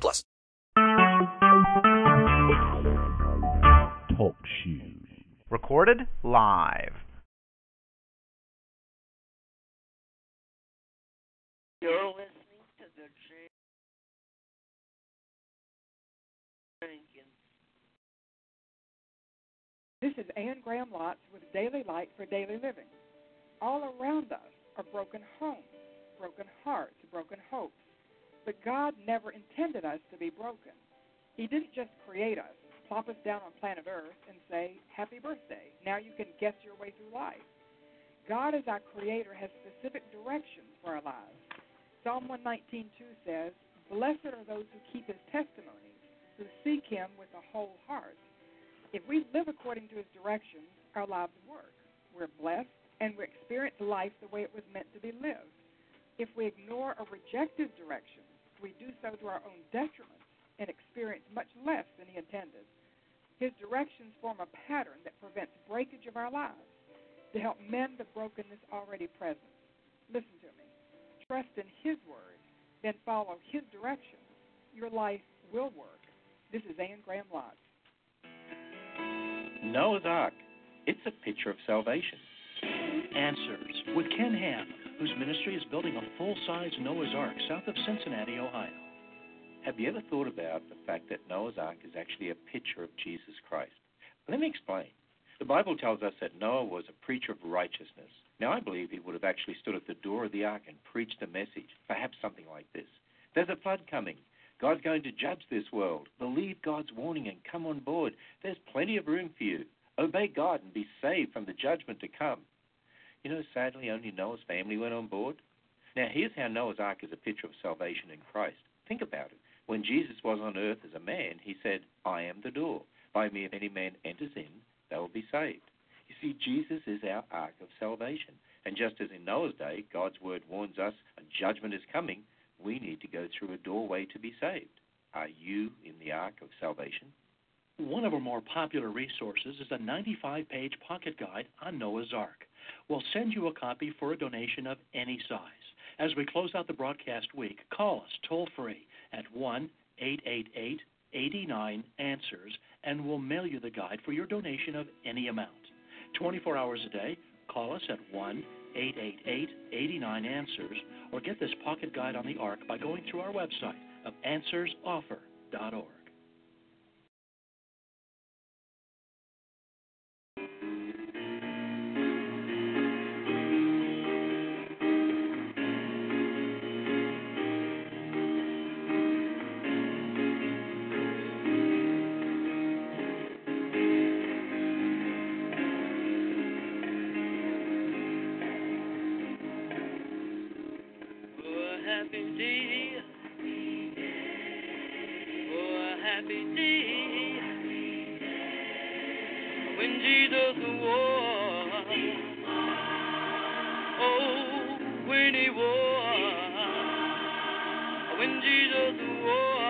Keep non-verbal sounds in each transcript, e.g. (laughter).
plus. Talk shoes. Recorded live. You're listening to the Jay This is Anne Graham Lotz with Daily Light for Daily Living. All around us are broken homes, broken hearts, broken hopes. But God never intended us to be broken. He didn't just create us, plop us down on planet Earth, and say, Happy birthday. Now you can guess your way through life. God, as our Creator, has specific directions for our lives. Psalm 119.2 says, Blessed are those who keep His testimonies, who seek Him with a whole heart. If we live according to His directions, our lives work. We're blessed, and we experience life the way it was meant to be lived. If we ignore or reject His directions, we do so to our own detriment and experience much less than He intended. His directions form a pattern that prevents breakage of our lives to help mend the brokenness already present. Listen to me. Trust in His word, then follow His directions. Your life will work. This is Anne Graham Lotz. Noah's Ark. It's a picture of salvation. Answers with Ken Ham, whose ministry is building a full size Noah's Ark south of Cincinnati, Ohio. Have you ever thought about the fact that Noah's Ark is actually a picture of Jesus Christ? Let me explain. The Bible tells us that Noah was a preacher of righteousness. Now, I believe he would have actually stood at the door of the ark and preached a message, perhaps something like this There's a flood coming. God's going to judge this world. Believe God's warning and come on board. There's plenty of room for you. Obey God and be saved from the judgment to come. You know, sadly, only Noah's family went on board. Now, here's how Noah's Ark is a picture of salvation in Christ. Think about it. When Jesus was on earth as a man, he said, I am the door. By me, if any man enters in, they will be saved. You see, Jesus is our ark of salvation. And just as in Noah's day, God's word warns us a judgment is coming, we need to go through a doorway to be saved. Are you in the ark of salvation? One of our more popular resources is a 95 page pocket guide on Noah's Ark. We'll send you a copy for a donation of any size. As we close out the broadcast week, call us toll free at 1 888 89 Answers and we'll mail you the guide for your donation of any amount. 24 hours a day, call us at 1 888 89 Answers or get this pocket guide on the Ark by going through our website of answersoffer.org. Oh, when he was. When Jesus was.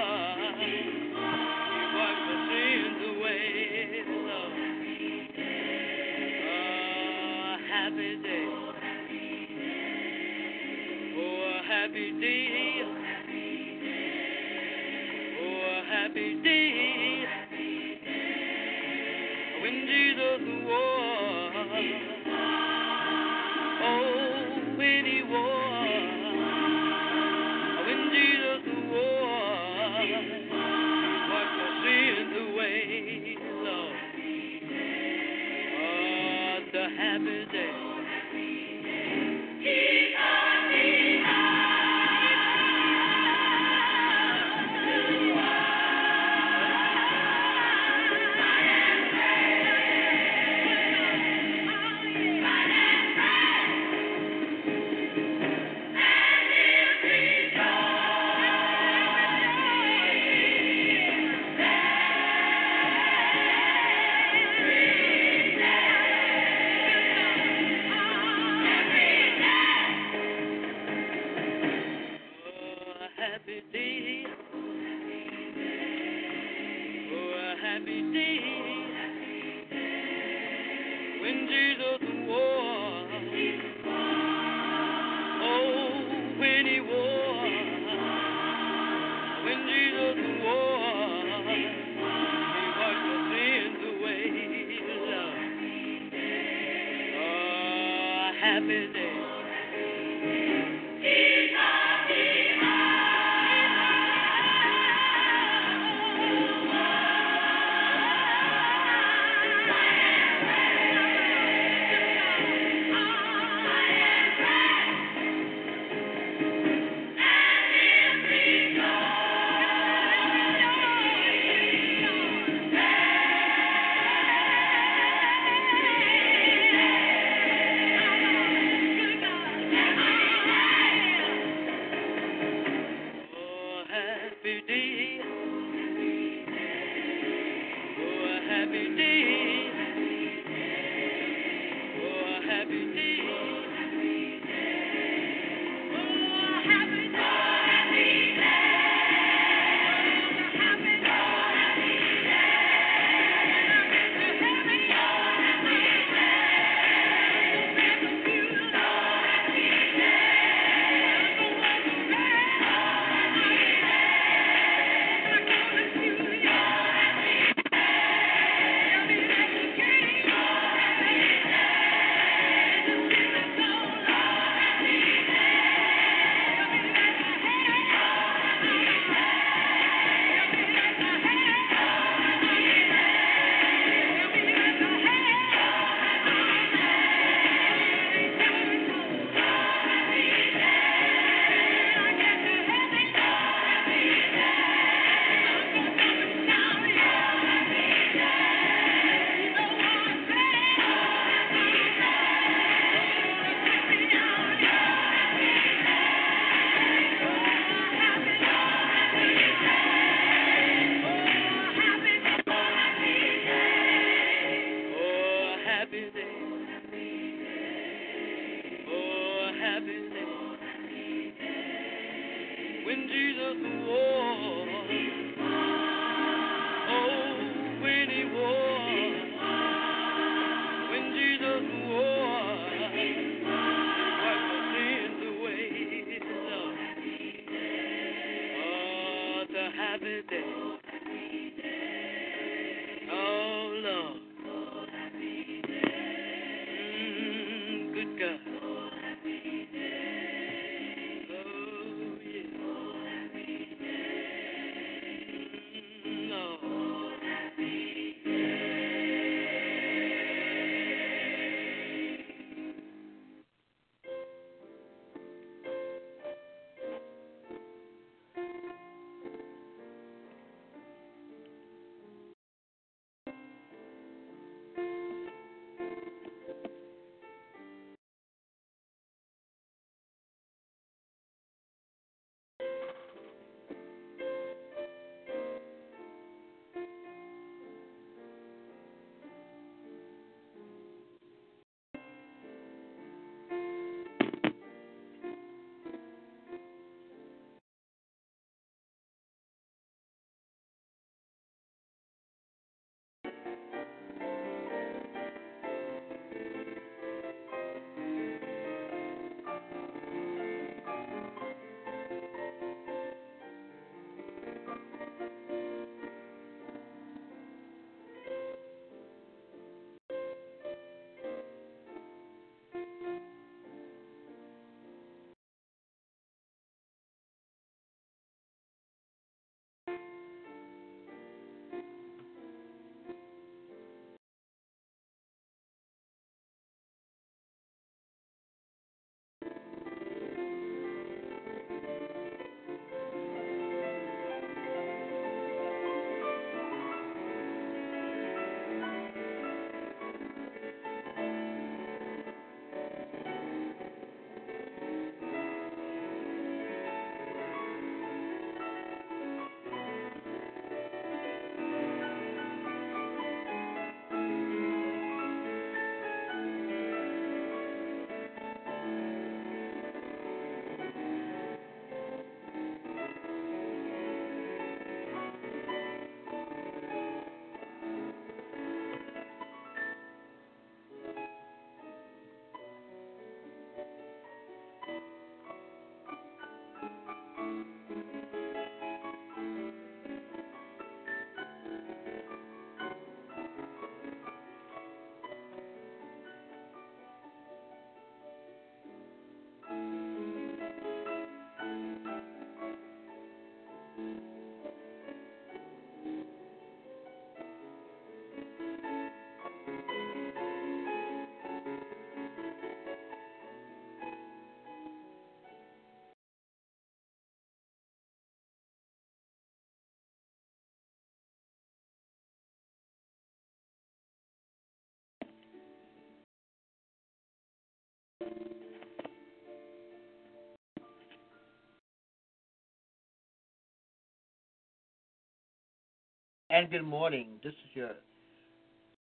And good morning. This is your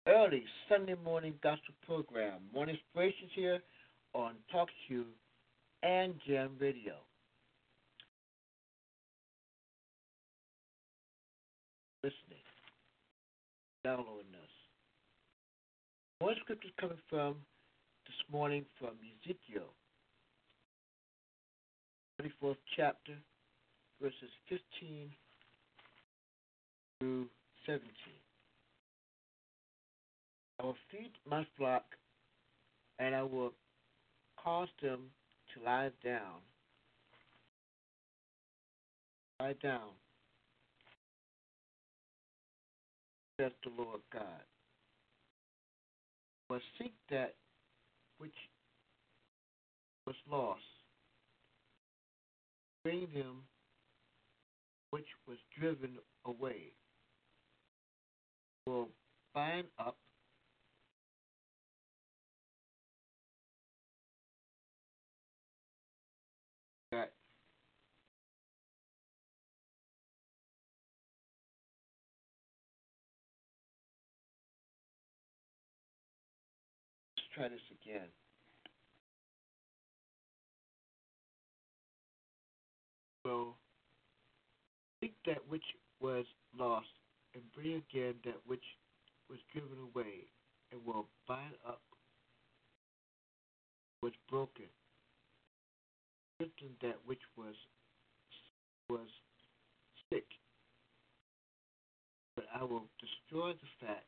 early Sunday morning gospel program. Morning Inspirations here on Talk Show and Jam Radio. Listening, downloading us. More scriptures coming from this morning from Ezekiel, 34th chapter, verses 15 through 17. I will feed my flock, and I will cause them to lie down. Lie down, says the Lord God. Will seek that which was lost, bring them which was driven away, will bind up that let's try this again. Will seek that which was lost and bring again that which was driven away, and will bind up what's broken, strengthen that which was was sick. But I will destroy the fat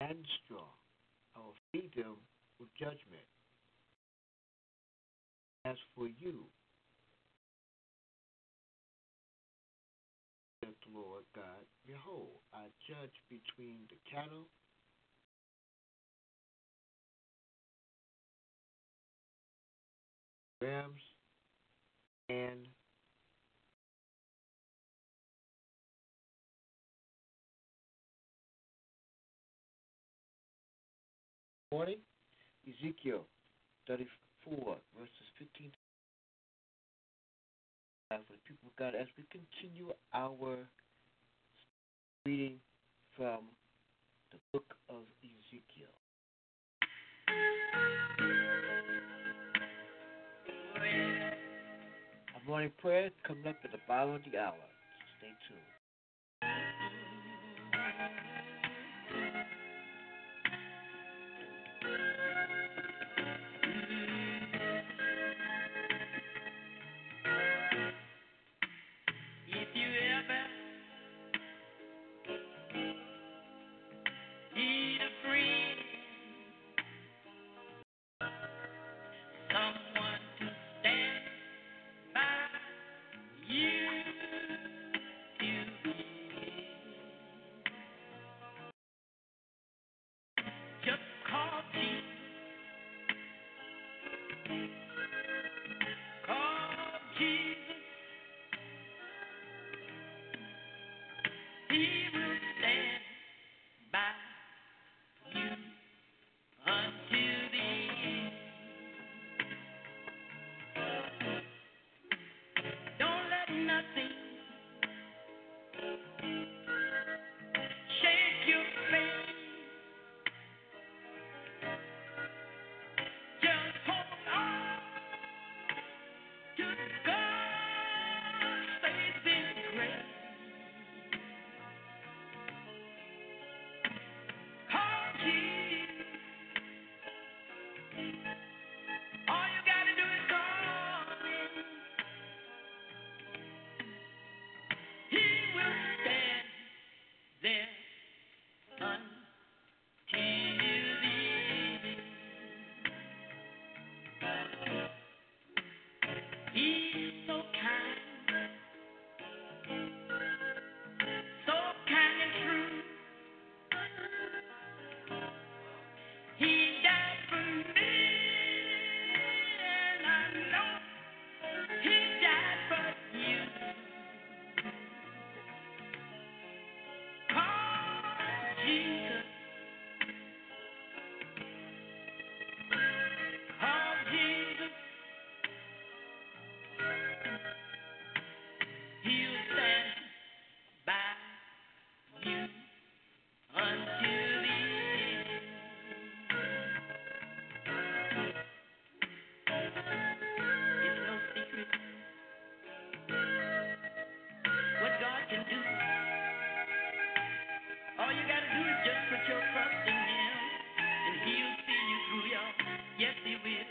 and straw. I will feed them with judgment. As for you, saith the Lord God, behold, I judge between the cattle rams and morning Ezekiel 34 verses 15 for the people of God as we continue our reading from the book of Ezekiel. Our morning prayer coming up at the bottom of the hour. Stay tuned. Can do. All you gotta do is just put your trust in Him, and He'll see you through, y'all. Yes, He will.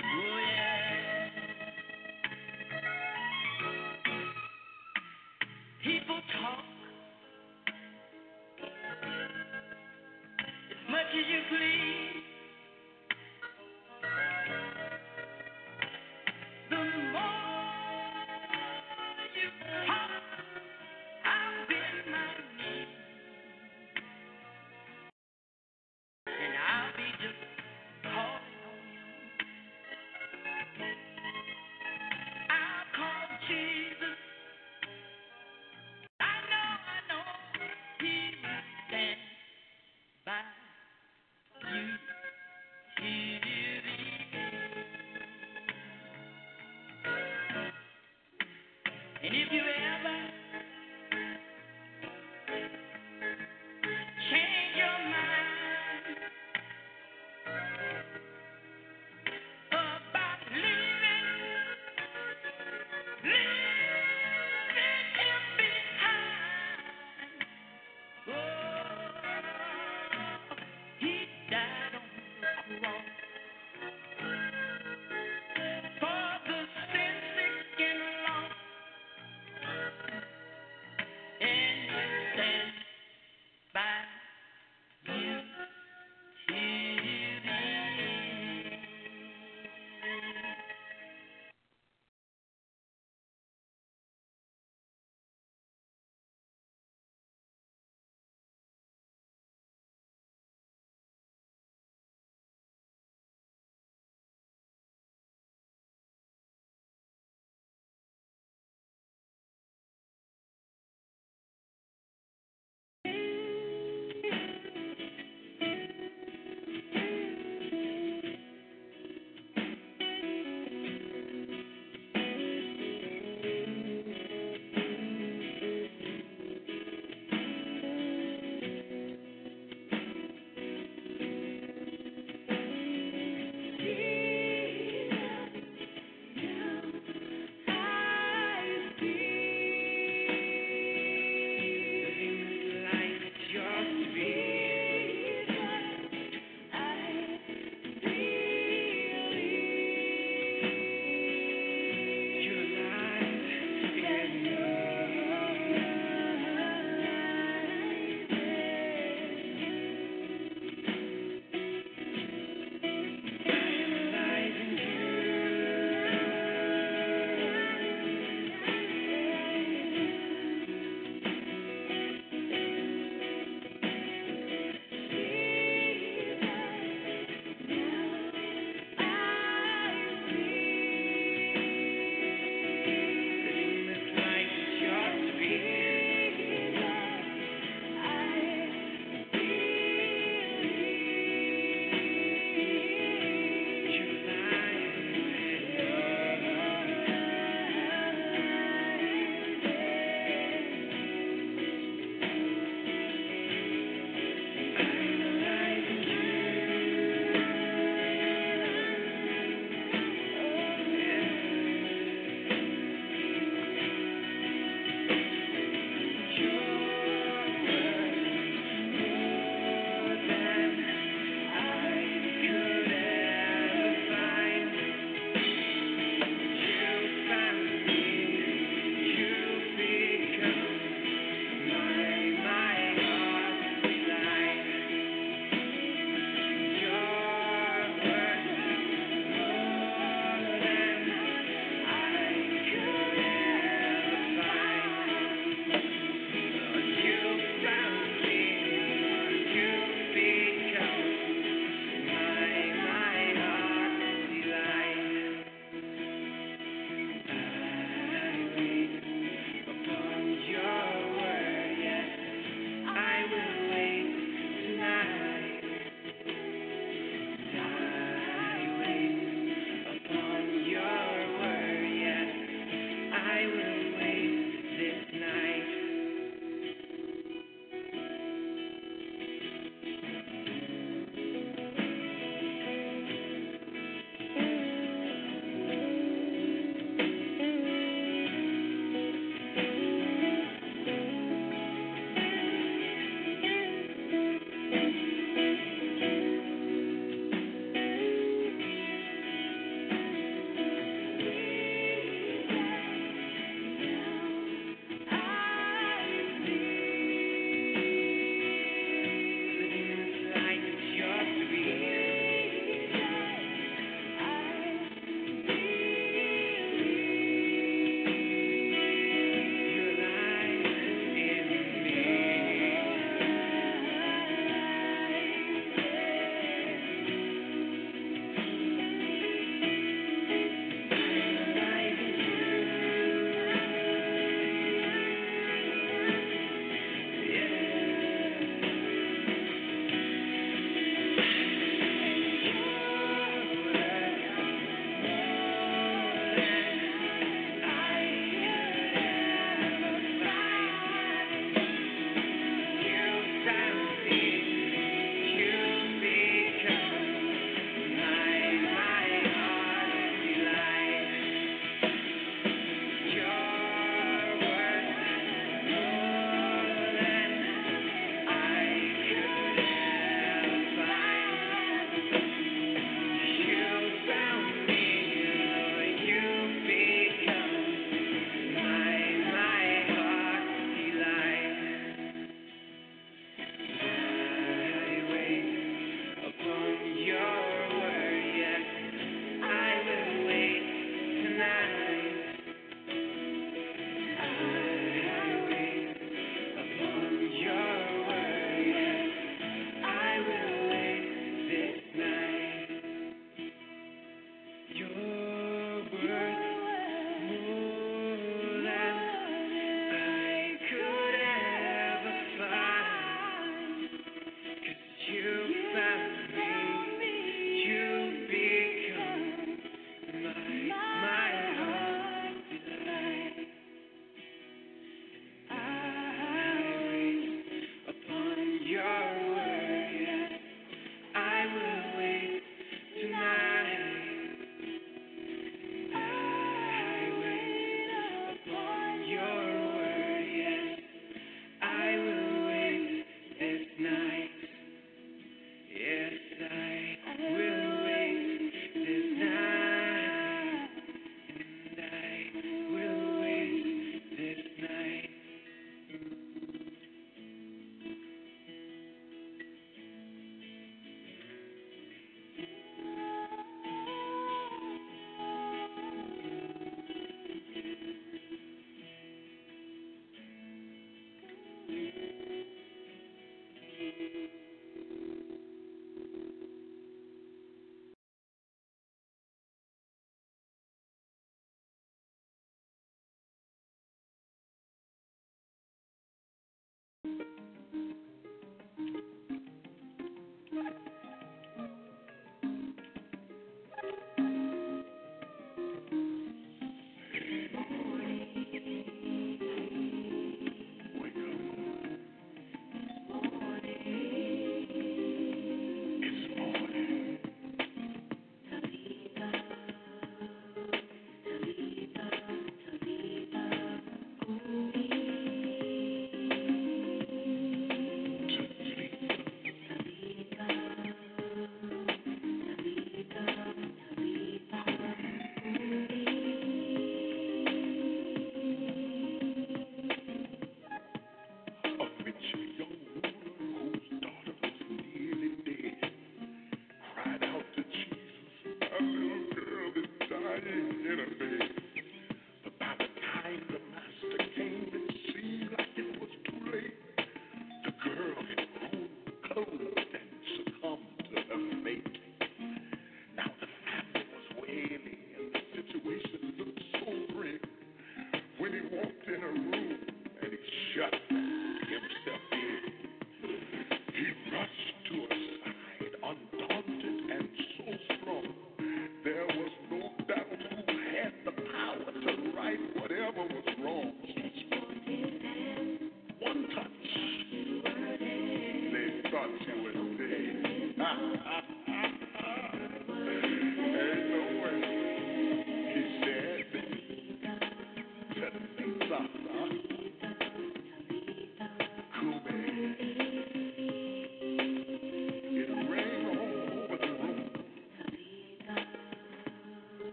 Oh, yeah. People talk as much as you please. And if you ever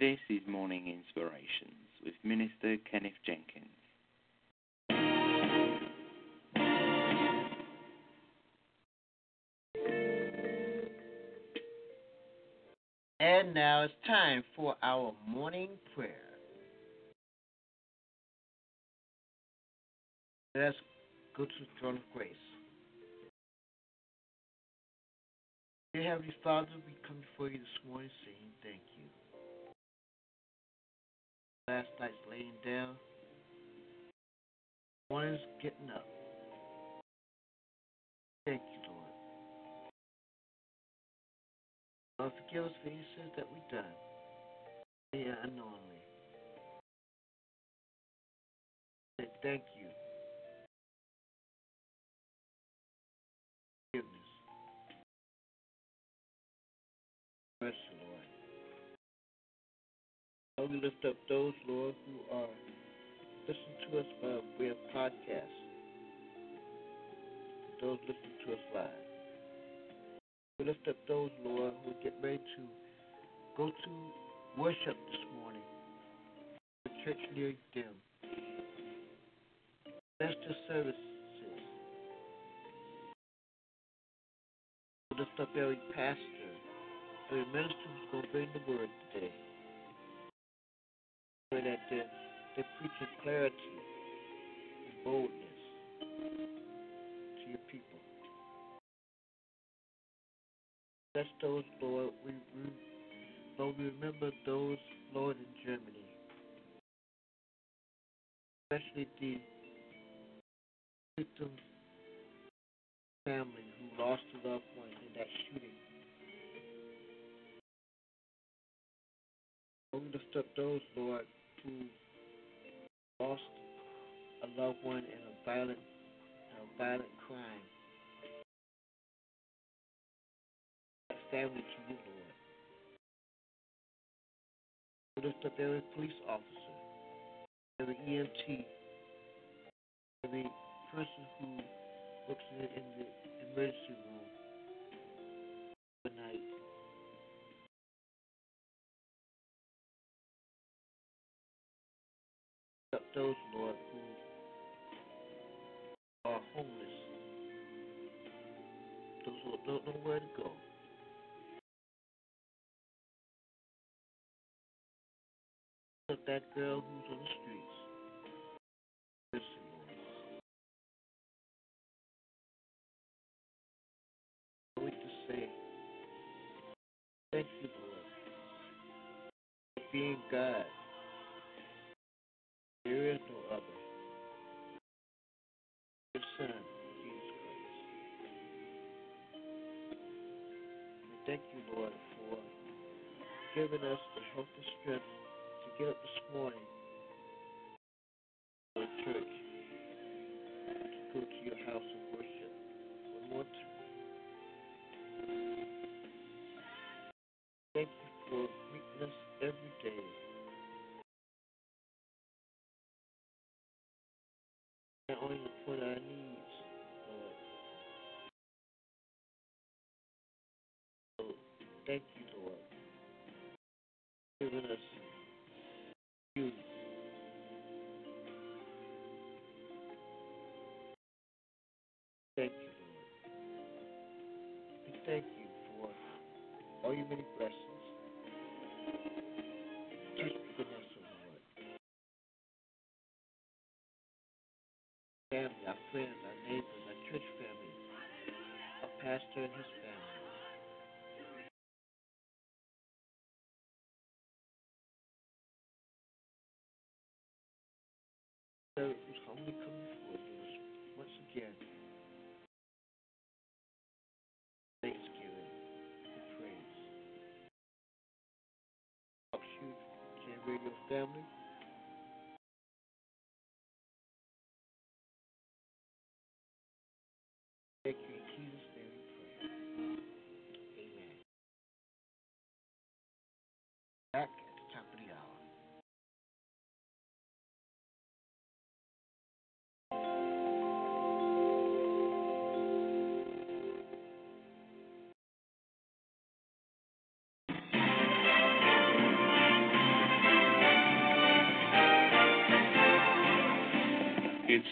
This is Morning Inspirations with Minister Kenneth Jenkins. And now it's time for our morning Lord, forgive us for any that we've done, yeah, unknowingly. Thank you. Forgiveness. Mercy, Lord. Lord, we lift up those, Lord, who are listening to us by way of podcast. Those listening to us live. Lift up those, Lord, who get ready to go to worship this morning. The church near them. Bless the services. Lift up every pastor, every minister who's going to bring the word today. Pray that they're, they're preaching clarity and boldness to your people. Bless those, Lord. We, we, Lord, we remember those, Lord, in Germany, especially the victims' family who lost a loved one in that shooting. Lord, we lift up those, Lord, who lost a loved one in a violent, in a violent crime. Family to you, Lord. We lift up every police officer, every EMT, every person who works in the emergency room that girl who's on the streets. Listen, Lord. We just say, thank you, Lord, for being God. There is no other. Your Son, Jesus Christ. Thank you, Lord, for giving us the health and strength many, many questions. Just goodness of the Lord. Family, our friends, our neighbors, our church family, our pastor and his family. Who's again. Radio family.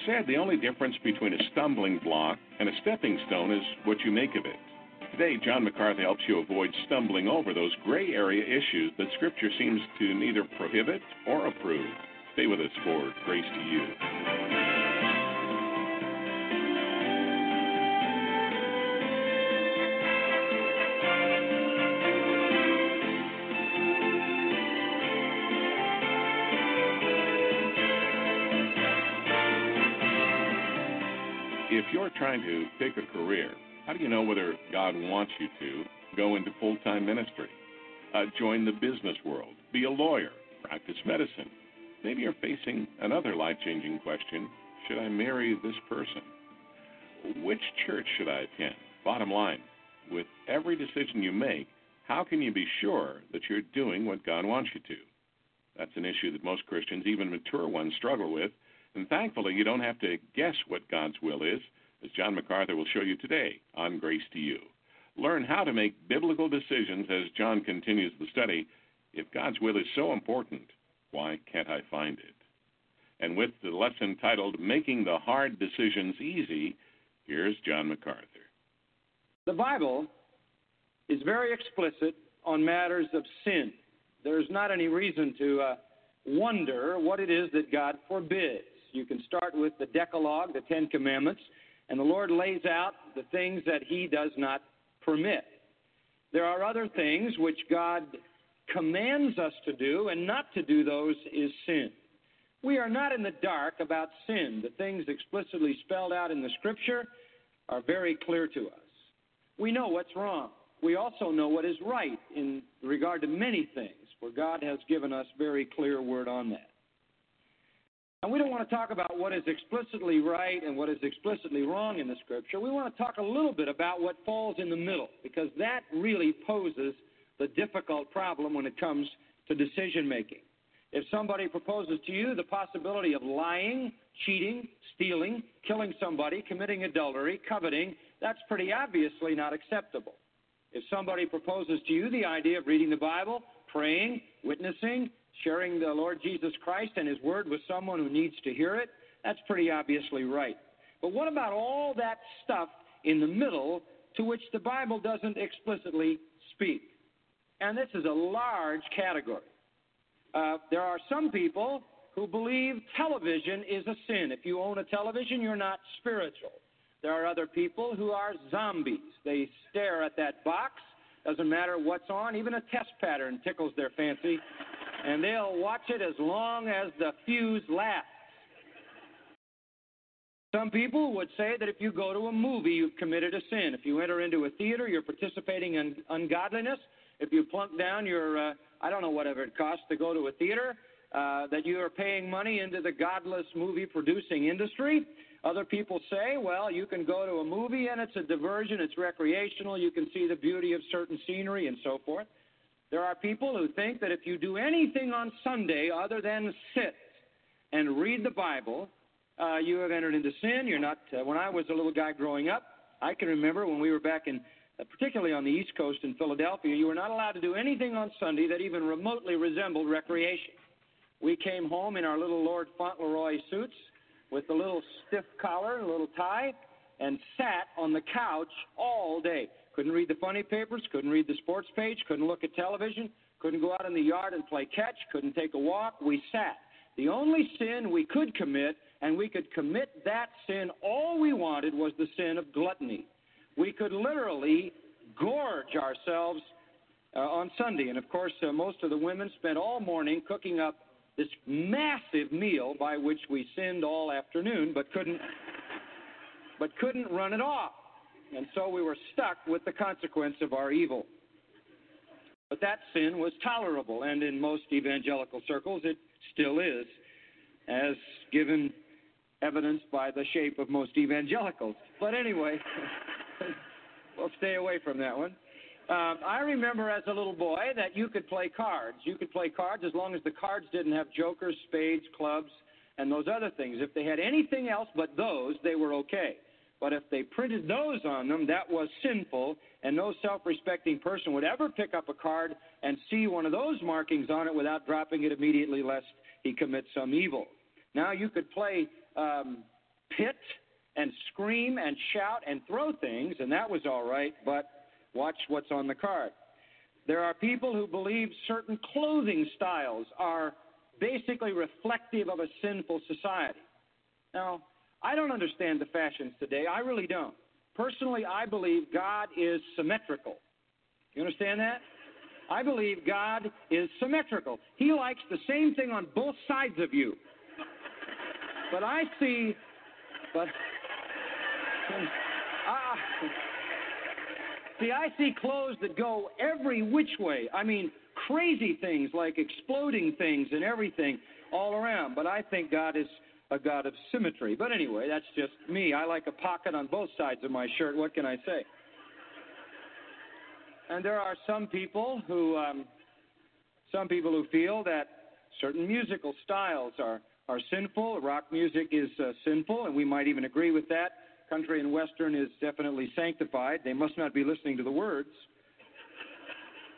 Said the only difference between a stumbling block and a stepping stone is what you make of it. Today, John MacArthur helps you avoid stumbling over those gray area issues that Scripture seems to neither prohibit or approve. Stay with us for Grace to You. Trying to pick a career, how do you know whether God wants you to go into full time ministry? Uh, join the business world, be a lawyer, practice medicine. Maybe you're facing another life changing question should I marry this person? Which church should I attend? Bottom line, with every decision you make, how can you be sure that you're doing what God wants you to? That's an issue that most Christians, even mature ones, struggle with. And thankfully, you don't have to guess what God's will is, as John MacArthur will show you today on Grace to You. Learn how to make biblical decisions as John continues the study. If God's will is so important, why can't I find it? And with the lesson titled Making the Hard Decisions Easy, here's John MacArthur. The Bible is very explicit on matters of sin. There's not any reason to uh, wonder what it is that God forbids. You can start with the Decalogue, the Ten Commandments, and the Lord lays out the things that He does not permit. There are other things which God commands us to do, and not to do those is sin. We are not in the dark about sin. The things explicitly spelled out in the Scripture are very clear to us. We know what's wrong. We also know what is right in regard to many things, for God has given us very clear word on that. And we don't want to talk about what is explicitly right and what is explicitly wrong in the Scripture. We want to talk a little bit about what falls in the middle, because that really poses the difficult problem when it comes to decision making. If somebody proposes to you the possibility of lying, cheating, stealing, killing somebody, committing adultery, coveting, that's pretty obviously not acceptable. If somebody proposes to you the idea of reading the Bible, praying, witnessing, sharing the Lord Jesus Christ and His Word with someone who needs to hear it, that's pretty obviously right. But what about all that stuff in the middle to which the Bible doesn't explicitly speak? And this is a large category. Uh, there are some people who believe television is a sin. If you own a television, you're not spiritual. There are other people who are zombies. They stare at that box, doesn't matter what's on, even a test pattern tickles their fancy, and they'll watch it as long as the fuse lasts. Some people would say that if you go to a movie, you've committed a sin. If you enter into a theater, you're participating in ungodliness. If you plunk down your, uh, I don't know, whatever it costs to go to a theater, uh, that you are paying money into the godless movie producing industry. Other people say, well, you can go to a movie and it's a diversion, it's recreational, you can see the beauty of certain scenery and so forth. There are people who think that if you do anything on Sunday other than sit and read the Bible, uh, you have entered into sin. You're not. Uh, when I was a little guy growing up, I can remember when we were back in, uh, particularly on the East Coast in Philadelphia, you were not allowed to do anything on Sunday that even remotely resembled recreation. We came home in our little Lord Fauntleroy suits with a little stiff collar, and a little tie, and sat on the couch all day. Couldn't read the funny papers, couldn't read the sports page, couldn't look at television, couldn't go out in the yard and play catch, couldn't take a walk. We sat. The only sin we could commit, and we could commit that sin, all we wanted was the sin of gluttony. We could literally gorge ourselves uh, on Sunday. And of course, uh, most of the women spent all morning cooking up this massive meal by which we sinned all afternoon, but couldn't, but couldn't run it off. And so we were stuck with the consequence of our evil. But that sin was tolerable, and in most evangelical circles, it still is, as given evidenced by the shape of most evangelicals. But anyway, (laughs) we'll stay away from that one. Um, I remember as a little boy that you could play cards. You could play cards as long as the cards didn't have jokers, spades, clubs, and those other things. If they had anything else but those, they were okay. But if they printed those on them, that was sinful, and no self respecting person would ever pick up a card and see one of those markings on it without dropping it immediately, lest he commit some evil. Now you could play um, pit and scream and shout and throw things, and that was all right, but watch what's on the card. There are people who believe certain clothing styles are basically reflective of a sinful society. Now, I don't understand the fashions today. I really don't. Personally, I believe God is symmetrical. You understand that? I believe God is symmetrical. He likes the same thing on both sides of you. But I see, but (laughs) ah, see, I see clothes that go every which way. I mean, crazy things like exploding things and everything all around. But I think God is a God of symmetry. But anyway, that's just me. I like a pocket on both sides of my shirt. What can I say? And there are some people who, um, some people who feel that certain musical styles are are sinful. Rock music is uh, sinful, and we might even agree with that. Country and Western is definitely sanctified. They must not be listening to the words.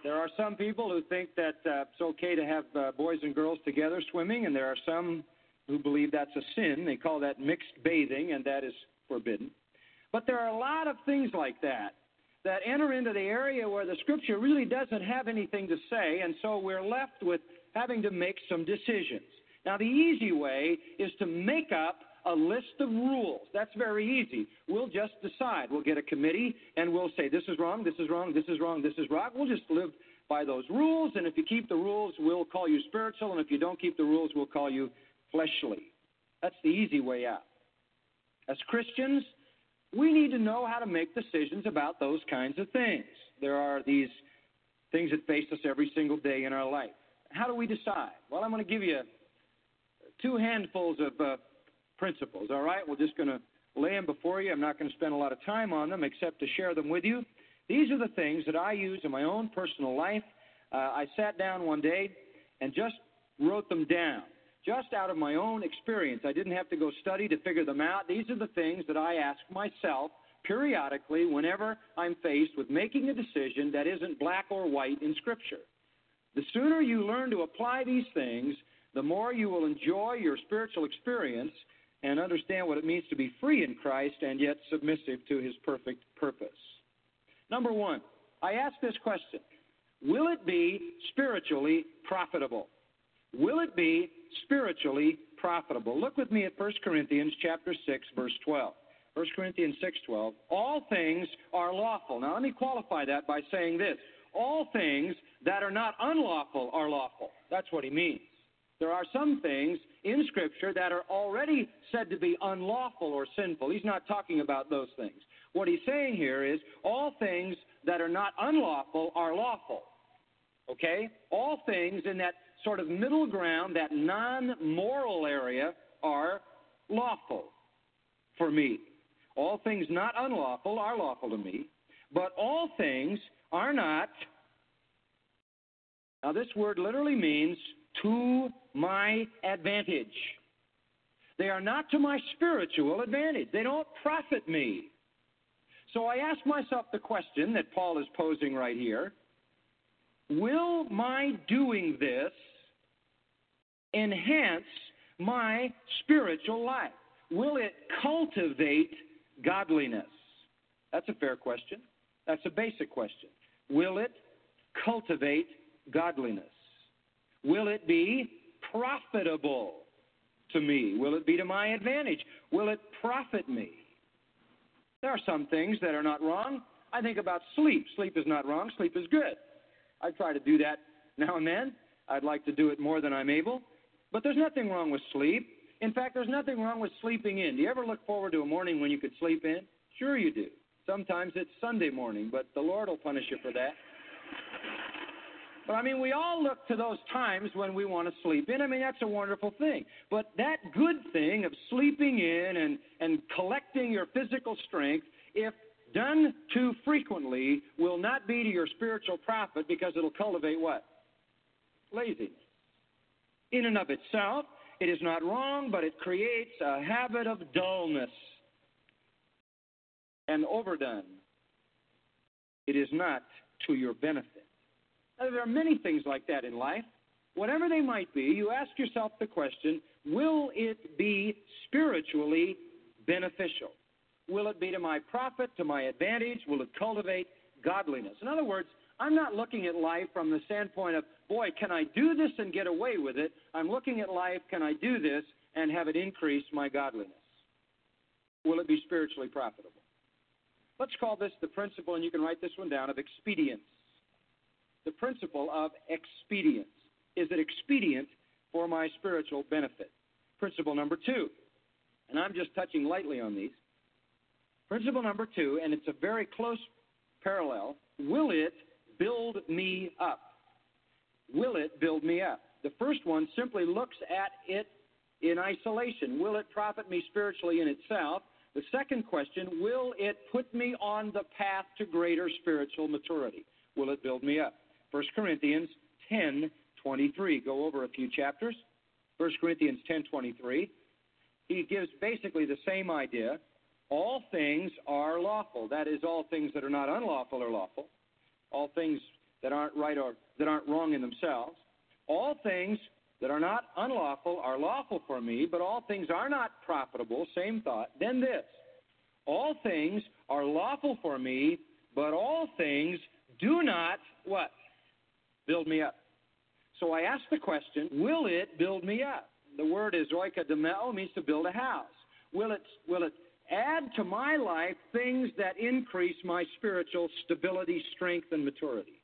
There are some people who think that uh, it's okay to have uh, boys and girls together swimming, and there are some who believe that's a sin. They call that mixed bathing, and that is forbidden. But there are a lot of things like that that enter into the area where the Scripture really doesn't have anything to say, and so we're left with having to make some decisions. Now, the easy way is to make up a list of rules. That's very easy. We'll just decide. We'll get a committee and we'll say, this is wrong, this is wrong, this is wrong, this is wrong. We'll just live by those rules, and if you keep the rules, we'll call you spiritual, and if you don't keep the rules, we'll call you fleshly. That's the easy way out. As Christians, we need to know how to make decisions about those kinds of things. There are these things that face us every single day in our life. How do we decide? Well, I'm going to give you two handfuls of uh, principles, all right? We're just going to lay them before you. I'm not going to spend a lot of time on them except to share them with you. These are the things that I use in my own personal life. Uh, I sat down one day and just wrote them down, just out of my own experience. I didn't have to go study to figure them out. These are the things that I ask myself periodically whenever I'm faced with making a decision that isn't black or white in Scripture. The sooner you learn to apply these things, the more you will enjoy your spiritual experience and understand what it means to be free in Christ and yet submissive to his perfect purpose. Number one, I ask this question Will it be spiritually profitable? Will it be spiritually profitable? Look with me at 1 Corinthians chapter 6 verse 12. 1 Corinthians 6:12 All things are lawful. Now let me qualify that by saying this. All things that are not unlawful are lawful. That's what he means. There are some things in Scripture that are already said to be unlawful or sinful. He's not talking about those things. What he's saying here is all things that are not unlawful are lawful. Okay? All things in that sort of middle ground, that non moral area, are lawful for me. All things not unlawful are lawful to me, but all things are not. Now, this word literally means to my advantage. They are not to my spiritual advantage. They don't profit me. So I ask myself the question that Paul is posing right here Will my doing this enhance my spiritual life? Will it cultivate godliness? That's a fair question. That's a basic question. Will it cultivate godliness? Will it be profitable to me? Will it be to my advantage? Will it profit me? There are some things that are not wrong. I think about sleep. Sleep is not wrong, sleep is good. I try to do that now and then. I'd like to do it more than I'm able. But there's nothing wrong with sleep. In fact, there's nothing wrong with sleeping in. Do you ever look forward to a morning when you could sleep in? Sure, you do. Sometimes it's Sunday morning, but the Lord will punish you for that. But I mean, we all look to those times when we want to sleep in. I mean, that's a wonderful thing. But that good thing of sleeping in and, and collecting your physical strength, if done too frequently, will not be to your spiritual profit because it'll cultivate what? Laziness. In and of itself, it is not wrong, but it creates a habit of dullness and overdone. It is not to your benefit. Now, there are many things like that in life. Whatever they might be, you ask yourself the question will it be spiritually beneficial? Will it be to my profit, to my advantage? Will it cultivate godliness? In other words, I'm not looking at life from the standpoint of, boy, can I do this and get away with it? I'm looking at life, can I do this and have it increase my godliness? Will it be spiritually profitable? Let's call this the principle, and you can write this one down, of expedience. The principle of expedience. Is it expedient for my spiritual benefit? Principle number two, and I'm just touching lightly on these. Principle number two, and it's a very close parallel will it build me up? Will it build me up? The first one simply looks at it in isolation. Will it profit me spiritually in itself? The second question, will it put me on the path to greater spiritual maturity? Will it build me up? 1 Corinthians 10 23. Go over a few chapters. 1 Corinthians 10 23. He gives basically the same idea. All things are lawful. That is, all things that are not unlawful are lawful. All things that aren't right or that aren't wrong in themselves. All things that are not unlawful are lawful for me, but all things are not profitable. Same thought. Then this All things are lawful for me, but all things do not what? Build me up. So I ask the question, will it build me up? The word is oikodomeo, means to build a house. Will it, will it add to my life things that increase my spiritual stability, strength, and maturity?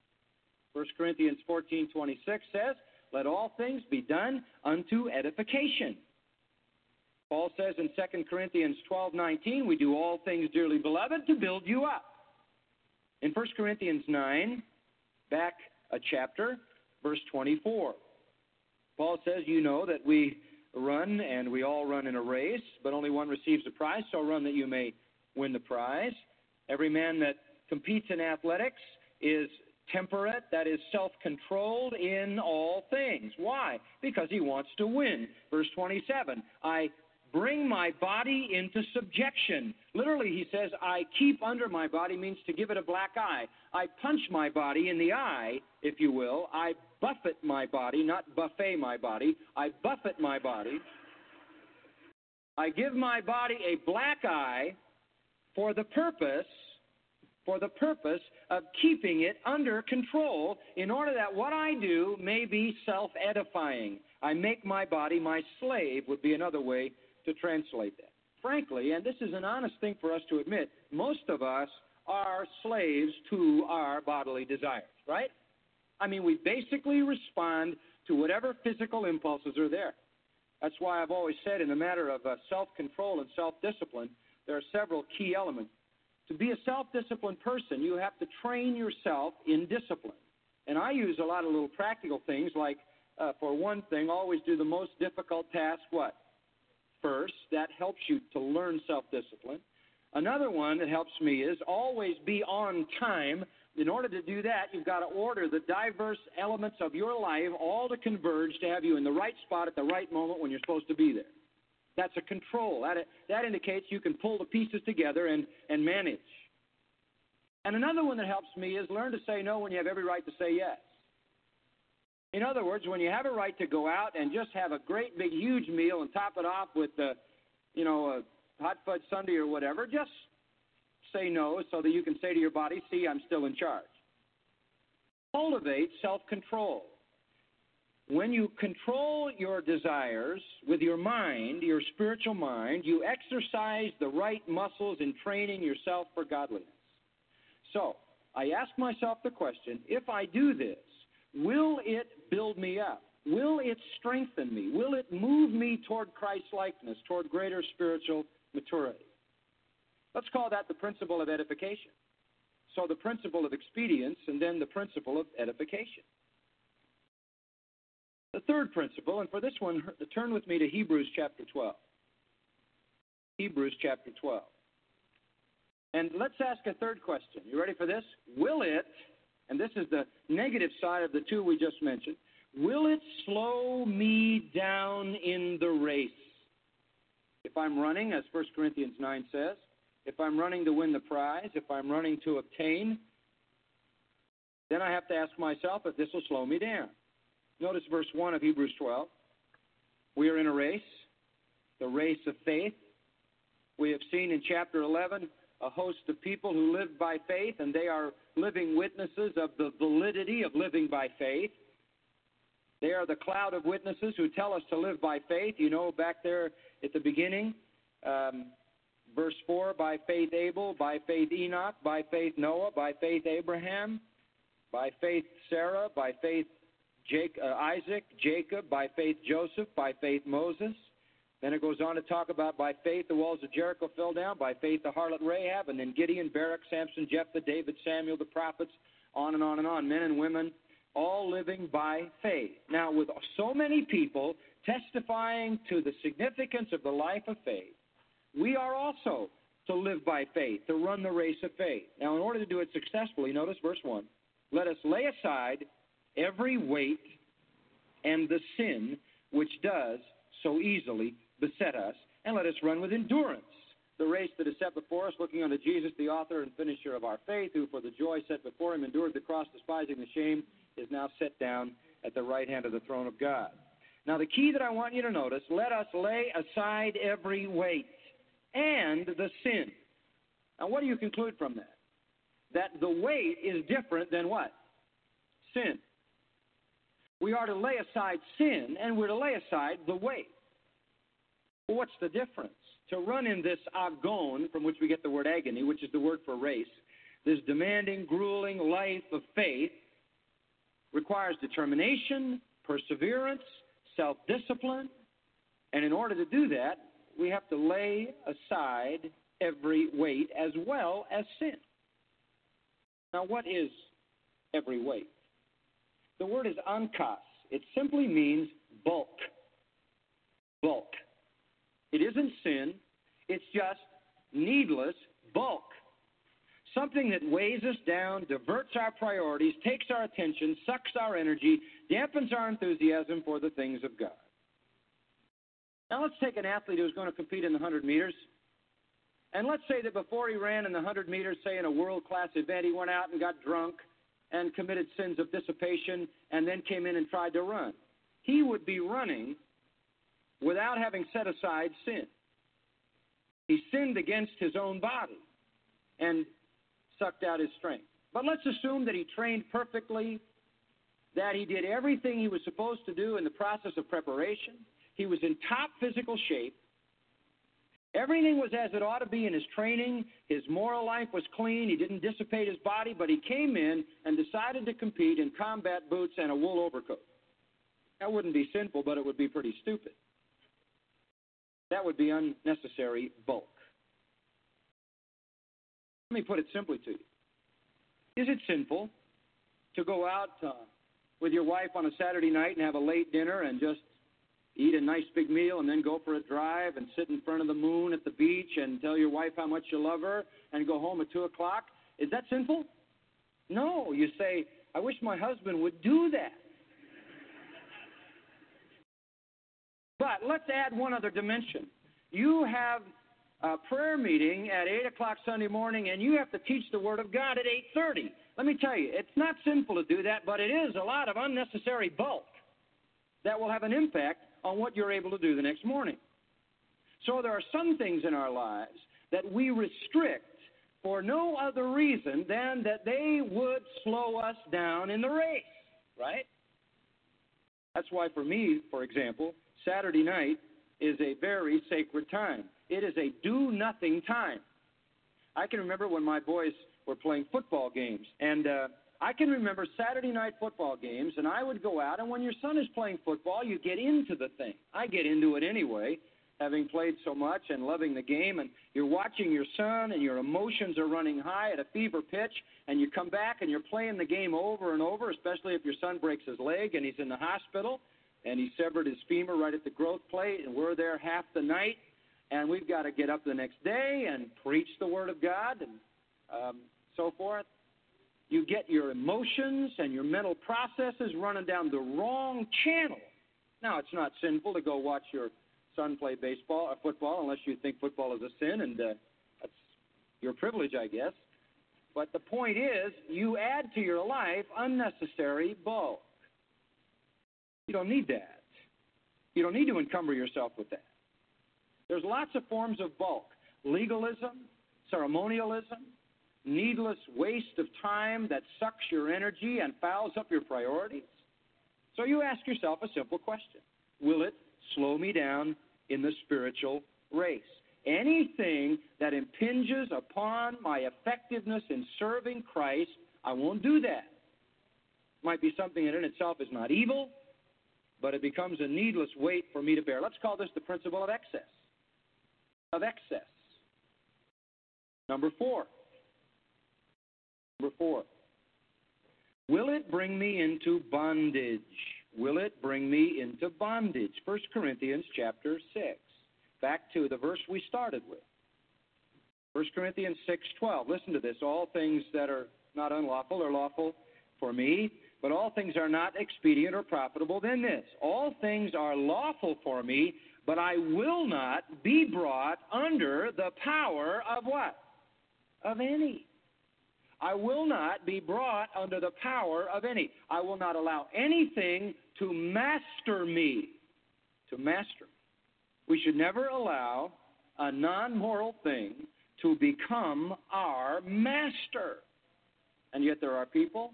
1 Corinthians 14:26 says, "Let all things be done unto edification." Paul says in 2 Corinthians 12:19, "We do all things, dearly beloved, to build you up." In 1 Corinthians 9, back a chapter, verse 24. Paul says, You know that we run and we all run in a race, but only one receives the prize, so run that you may win the prize. Every man that competes in athletics is temperate, that is self controlled in all things. Why? Because he wants to win. Verse 27 I bring my body into subjection. Literally, he says, I keep under my body means to give it a black eye. I punch my body in the eye, if you will. I buffet my body, not buffet my body. I buffet my body. I give my body a black eye for the purpose for the purpose of keeping it under control in order that what I do may be self edifying. I make my body my slave, would be another way to translate that. Frankly, and this is an honest thing for us to admit, most of us are slaves to our bodily desires, right? I mean, we basically respond to whatever physical impulses are there. That's why I've always said, in the matter of uh, self control and self discipline, there are several key elements. To be a self disciplined person, you have to train yourself in discipline. And I use a lot of little practical things like, uh, for one thing, always do the most difficult task what? first. That helps you to learn self discipline. Another one that helps me is always be on time. In order to do that, you've got to order the diverse elements of your life all to converge to have you in the right spot at the right moment when you're supposed to be there. That's a control. That, that indicates you can pull the pieces together and, and manage. And another one that helps me is learn to say no when you have every right to say yes. In other words, when you have a right to go out and just have a great big huge meal and top it off with the, you know, a hot fudge sundae or whatever, just say no so that you can say to your body, "See, I'm still in charge." Cultivate self-control. When you control your desires with your mind, your spiritual mind, you exercise the right muscles in training yourself for godliness. So, I ask myself the question if I do this, Will it build me up? will it strengthen me? Will it move me toward Christ likeness, toward greater spiritual maturity? Let's call that the principle of edification. So the principle of expedience and then the principle of edification. The third principle, and for this one, turn with me to Hebrews chapter 12. Hebrews chapter 12. And let's ask a third question. You ready for this? Will it, and this is the negative side of the two we just mentioned, will it slow me down in the race? If I'm running, as 1 Corinthians 9 says, if I'm running to win the prize, if I'm running to obtain, then I have to ask myself if this will slow me down. Notice verse 1 of Hebrews 12. We are in a race, the race of faith. We have seen in chapter 11 a host of people who live by faith, and they are living witnesses of the validity of living by faith. They are the cloud of witnesses who tell us to live by faith. You know, back there at the beginning, um, verse 4 by faith Abel, by faith Enoch, by faith Noah, by faith Abraham, by faith Sarah, by faith Jake, uh, Isaac, Jacob, by faith Joseph, by faith Moses. Then it goes on to talk about by faith the walls of Jericho fell down, by faith the harlot Rahab, and then Gideon, Barak, Samson, Jephthah, David, Samuel, the prophets, on and on and on, men and women, all living by faith. Now, with so many people testifying to the significance of the life of faith, we are also to live by faith, to run the race of faith. Now, in order to do it successfully, notice verse 1 let us lay aside every weight and the sin which does so easily beset us, and let us run with endurance the race that is set before us, looking unto Jesus, the author and finisher of our faith, who for the joy set before him endured the cross, despising the shame, is now set down at the right hand of the throne of God. Now, the key that I want you to notice let us lay aside every weight and the sin. Now, what do you conclude from that? That the weight is different than what? Sin. We are to lay aside sin and we're to lay aside the weight. Well, what's the difference? To run in this agon, from which we get the word agony, which is the word for race, this demanding, grueling life of faith requires determination, perseverance, self discipline, and in order to do that, we have to lay aside every weight as well as sin. Now, what is every weight? The word is onkos. It simply means bulk. Bulk. It isn't sin, it's just needless bulk. Something that weighs us down, diverts our priorities, takes our attention, sucks our energy, dampens our enthusiasm for the things of God. Now let's take an athlete who's going to compete in the 100 meters. And let's say that before he ran in the 100 meters, say in a world class event, he went out and got drunk and committed sins of dissipation and then came in and tried to run. He would be running without having set aside sin. He sinned against his own body and sucked out his strength. But let's assume that he trained perfectly, that he did everything he was supposed to do in the process of preparation, he was in top physical shape. Everything was as it ought to be in his training. His moral life was clean. He didn't dissipate his body, but he came in and decided to compete in combat boots and a wool overcoat. That wouldn't be sinful, but it would be pretty stupid. That would be unnecessary bulk. Let me put it simply to you. Is it sinful to go out uh, with your wife on a Saturday night and have a late dinner and just eat a nice big meal and then go for a drive and sit in front of the moon at the beach and tell your wife how much you love her and go home at 2 o'clock? Is that sinful? No. You say, I wish my husband would do that. But let's add one other dimension. You have a prayer meeting at 8 o'clock Sunday morning and you have to teach the Word of God at 8.30. Let me tell you, it's not sinful to do that, but it is a lot of unnecessary bulk that will have an impact on what you're able to do the next morning. So there are some things in our lives that we restrict for no other reason than that they would slow us down in the race, right? That's why, for me, for example, Saturday night is a very sacred time. It is a do nothing time. I can remember when my boys were playing football games, and uh, I can remember Saturday night football games, and I would go out, and when your son is playing football, you get into the thing. I get into it anyway, having played so much and loving the game, and you're watching your son, and your emotions are running high at a fever pitch, and you come back and you're playing the game over and over, especially if your son breaks his leg and he's in the hospital, and he severed his femur right at the growth plate, and we're there half the night, and we've got to get up the next day and preach the Word of God and um, so forth you get your emotions and your mental processes running down the wrong channel. Now, it's not sinful to go watch your son play baseball or football unless you think football is a sin, and uh, that's your privilege, I guess. But the point is, you add to your life unnecessary bulk. You don't need that. You don't need to encumber yourself with that. There's lots of forms of bulk legalism, ceremonialism, needless waste of time that sucks your energy and fouls up your priorities? So you ask yourself a simple question Will it slow me down in the spiritual race? Anything that impinges upon my effectiveness in serving Christ, I won't do that. Might be something that in itself is not evil, but it becomes a needless weight for me to bear. Let's call this the principle of excess. Of excess. Number four, Number four, will it bring me into bondage? Will it bring me into bondage? 1 Corinthians chapter 6. Back to the verse we started with. 1 Corinthians 6:12. Listen to this. All things that are not unlawful are lawful for me, but all things are not expedient or profitable than this. All things are lawful for me, but I will not be brought under the power of what? Of any. I will not be brought under the power of any. I will not allow anything to master me. To master. We should never allow a non moral thing to become our master. And yet there are people,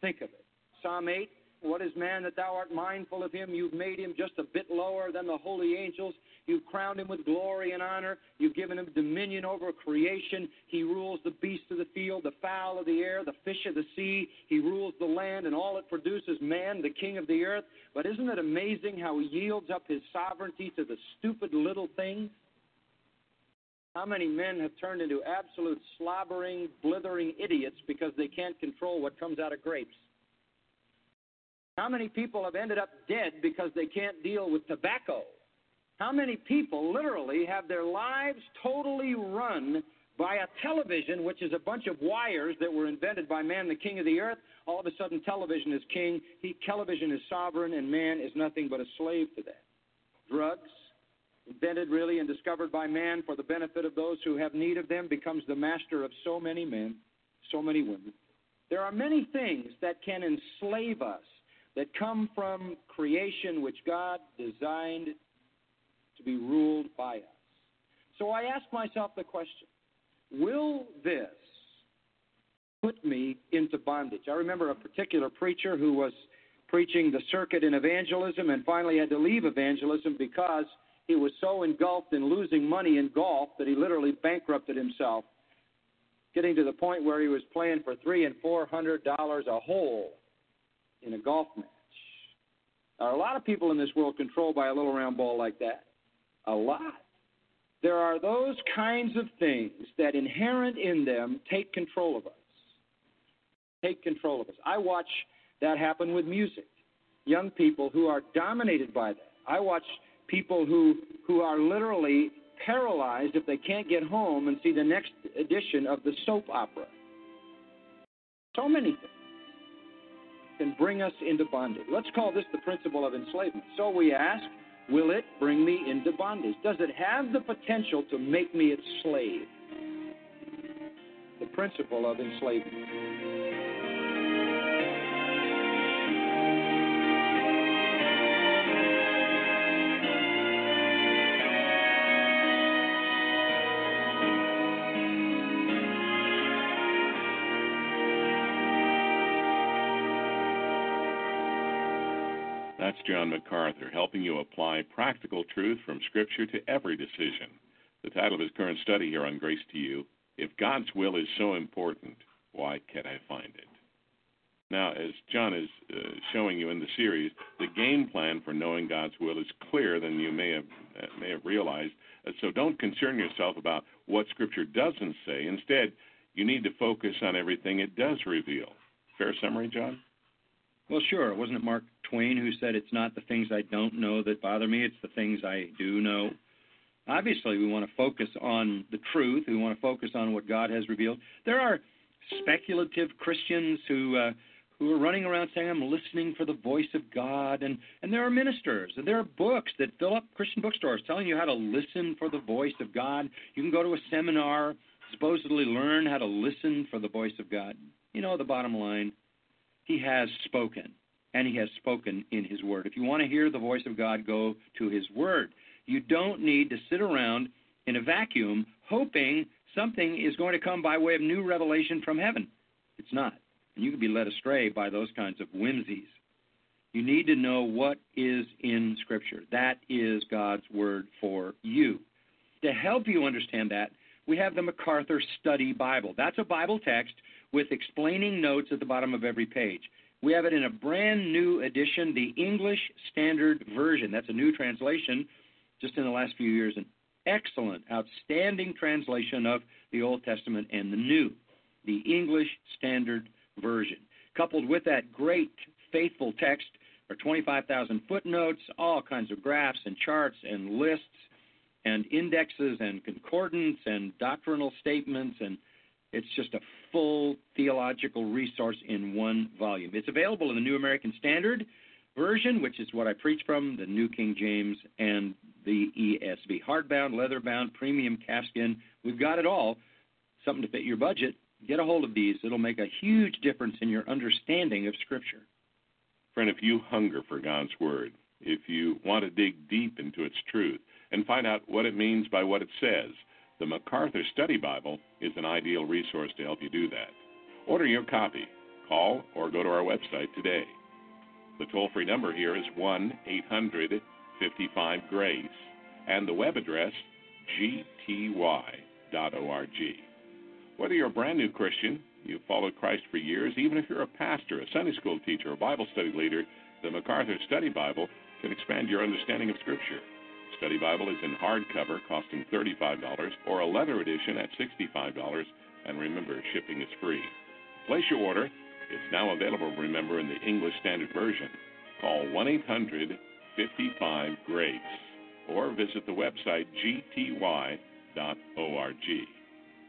think of it. Psalm 8 What is man that thou art mindful of him? You've made him just a bit lower than the holy angels. You've crowned him with glory and honor. You've given him dominion over creation. He rules the beasts of the field, the fowl of the air, the fish of the sea. He rules the land and all it produces, man, the king of the earth. But isn't it amazing how he yields up his sovereignty to the stupid little things? How many men have turned into absolute slobbering, blithering idiots because they can't control what comes out of grapes? How many people have ended up dead because they can't deal with tobacco? How many people literally have their lives totally run by a television, which is a bunch of wires that were invented by man, the king of the earth? All of a sudden, television is king, he, television is sovereign, and man is nothing but a slave to that. Drugs, invented really and discovered by man for the benefit of those who have need of them, becomes the master of so many men, so many women. There are many things that can enslave us that come from creation which God designed to be ruled by us. So I ask myself the question Will this put me into bondage? I remember a particular preacher who was preaching the circuit in evangelism and finally had to leave evangelism because he was so engulfed in losing money in golf that he literally bankrupted himself, getting to the point where he was playing for three and four hundred dollars a hole in a golf match. Are a lot of people in this world controlled by a little round ball like that a lot. There are those kinds of things that inherent in them take control of us. Take control of us. I watch that happen with music. Young people who are dominated by that. I watch people who who are literally paralyzed if they can't get home and see the next edition of the soap opera. So many things can bring us into bondage. Let's call this the principle of enslavement. So we ask, Will it bring me into bondage? Does it have the potential to make me its slave? The principle of enslavement. That's John MacArthur, helping you apply practical truth from Scripture to every decision. The title of his current study here on Grace to You If God's Will is So Important, Why Can't I Find It? Now, as John is uh, showing you in the series, the game plan for knowing God's will is clearer than you may have uh, may have realized. Uh, so don't concern yourself about what Scripture doesn't say. Instead, you need to focus on everything it does reveal. Fair summary, John? Well, sure. Wasn't it Mark Twain who said, It's not the things I don't know that bother me, it's the things I do know? Obviously, we want to focus on the truth. We want to focus on what God has revealed. There are speculative Christians who uh, who are running around saying, I'm listening for the voice of God. And, and there are ministers, and there are books that fill up Christian bookstores telling you how to listen for the voice of God. You can go to a seminar, supposedly learn how to listen for the voice of God. You know, the bottom line, He has spoken, and He has spoken in His Word. If you want to hear the voice of God, go to His Word. You don't need to sit around in a vacuum hoping something is going to come by way of new revelation from heaven. It's not. And you can be led astray by those kinds of whimsies. You need to know what is in Scripture. That is God's Word for you. To help you understand that, we have the MacArthur Study Bible. That's a Bible text with explaining notes at the bottom of every page. We have it in a brand new edition, the English Standard Version. That's a new translation just in the last few years. An excellent, outstanding translation of the Old Testament and the New. The English Standard Version. Coupled with that great, faithful text are 25,000 footnotes, all kinds of graphs and charts and lists and indexes and concordance and doctrinal statements and it's just a full theological resource in one volume. It's available in the New American Standard version, which is what I preach from, the New King James, and the ESV. Hardbound, leatherbound, premium calfskin. We've got it all. Something to fit your budget. Get a hold of these. It'll make a huge difference in your understanding of Scripture. Friend, if you hunger for God's Word, if you want to dig deep into its truth and find out what it means by what it says, the MacArthur Study Bible is an ideal resource to help you do that. Order your copy. Call or go to our website today. The toll free number here is 1 800 55 Grace, and the web address gty.org. Whether you're a brand new Christian, you've followed Christ for years, even if you're a pastor, a Sunday school teacher, a Bible study leader, the MacArthur Study Bible can expand your understanding of Scripture. Study Bible is in hardcover, costing $35, or a leather edition at $65, and remember, shipping is free. Place your order. It's now available, remember, in the English Standard Version. Call 1 800 55 GRACE or visit the website gty.org.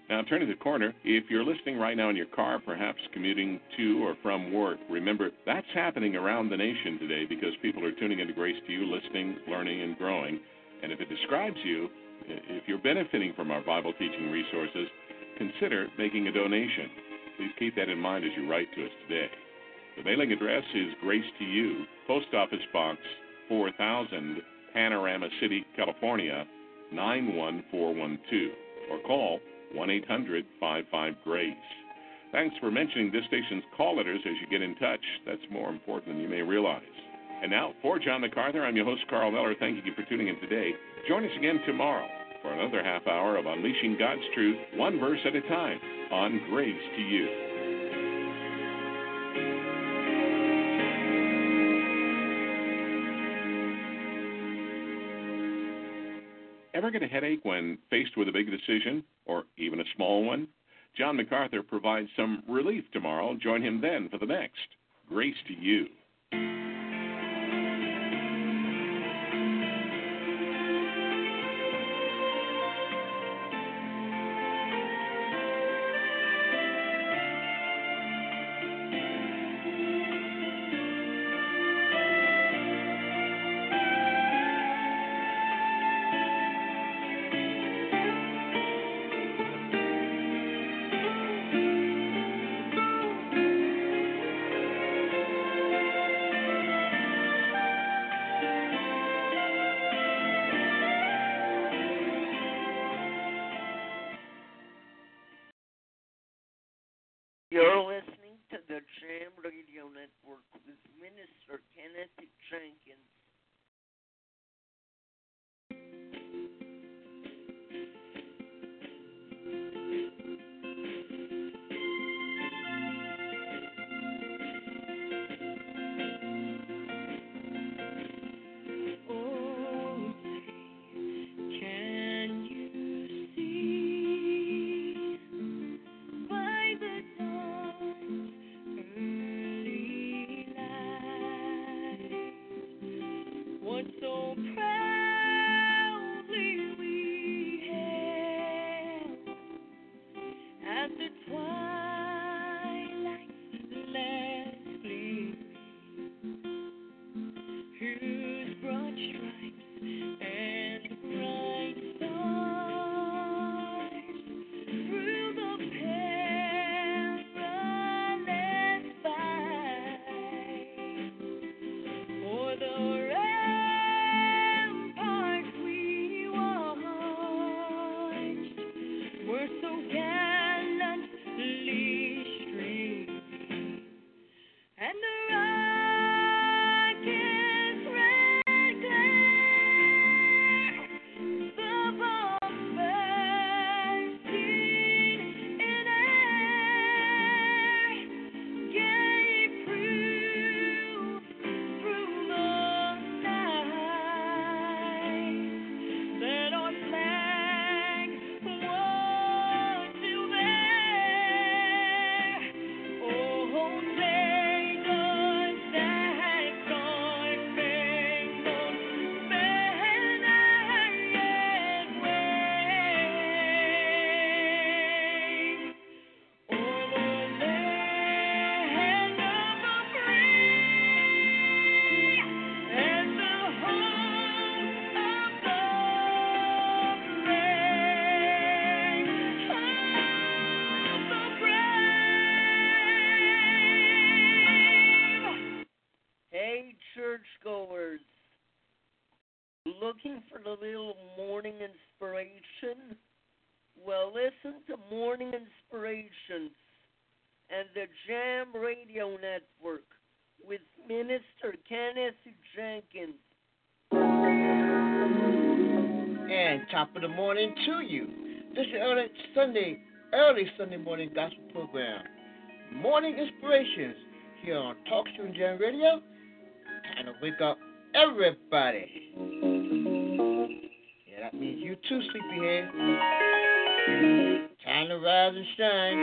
Now, turning the corner, if you're listening right now in your car, perhaps commuting to or from work, remember that's happening around the nation today because people are tuning into Grace to You, listening, learning, and growing. And if it describes you, if you're benefiting from our Bible teaching resources, consider making a donation. Please keep that in mind as you write to us today. The mailing address is Grace to You, Post Office Box 4000, Panorama City, California 91412, or call 1 800 55 Grace. Thanks for mentioning this station's call letters as you get in touch. That's more important than you may realize. And now, for John MacArthur, I'm your host, Carl Miller. Thank you for tuning in today. Join us again tomorrow for another half hour of Unleashing God's Truth, one verse at a time, on Grace to You. Ever get a headache when faced with a big decision, or even a small one? John MacArthur provides some relief tomorrow. Join him then for the next Grace to You. looking for a little morning inspiration? Well, listen to Morning Inspirations and the Jam Radio Network with Minister Kenneth Jenkins. And top of the morning to you. This is early Sunday, early Sunday morning gospel program. Morning Inspirations here on Talk Show Jam Radio. Time to wake up everybody. You too, sleepyhead. Time to rise and shine.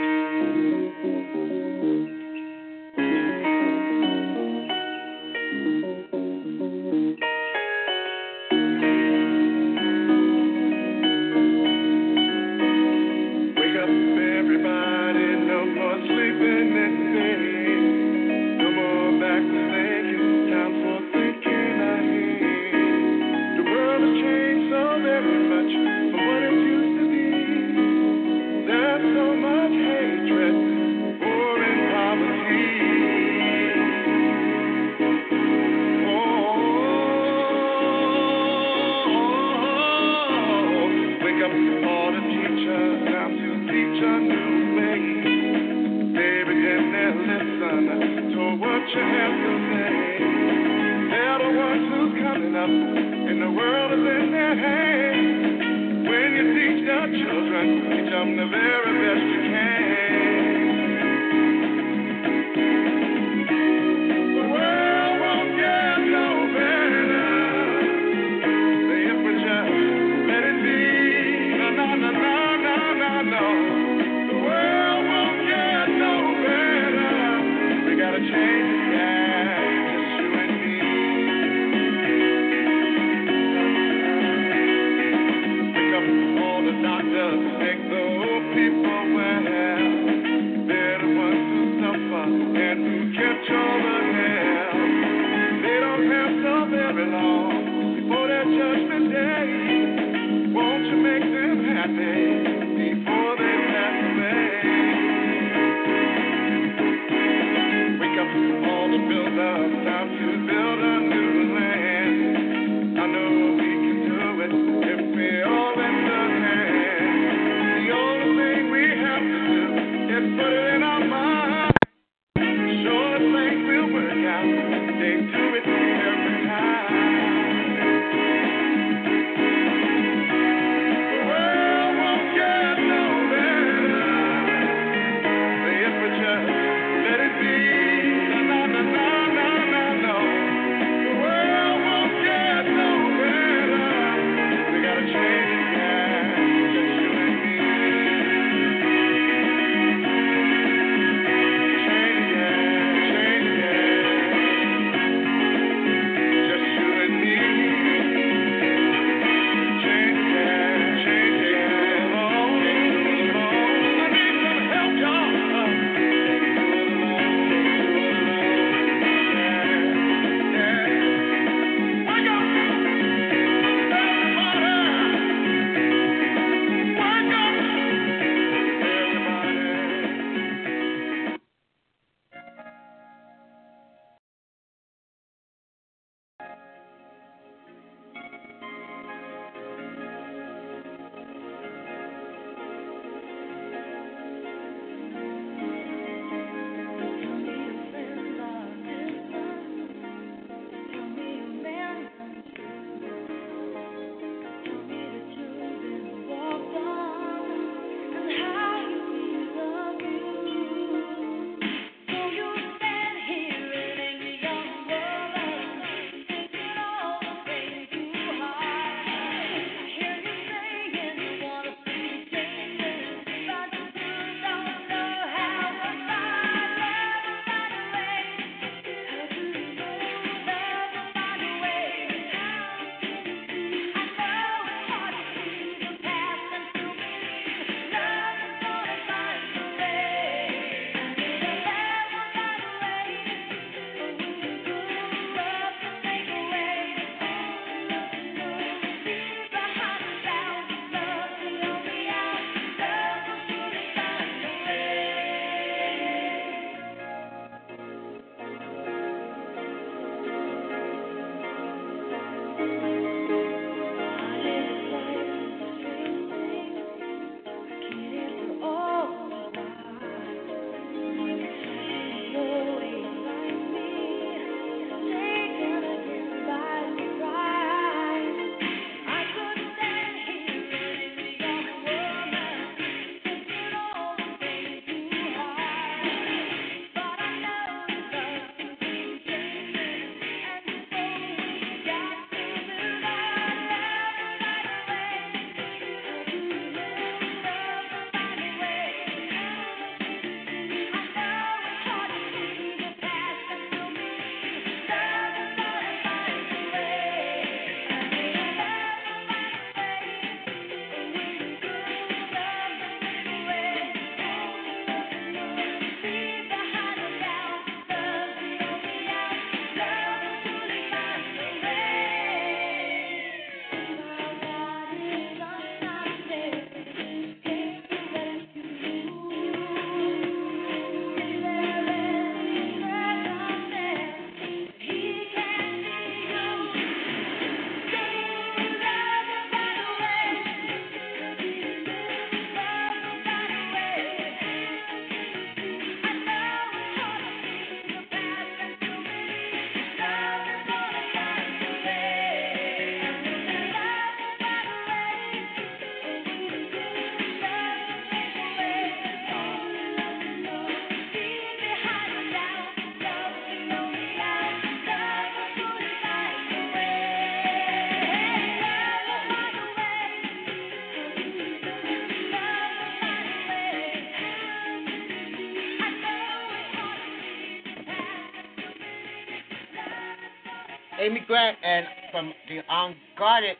Amy Grant, and from the Unguarded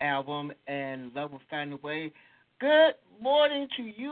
album and Love Will Find a Way. Good morning to you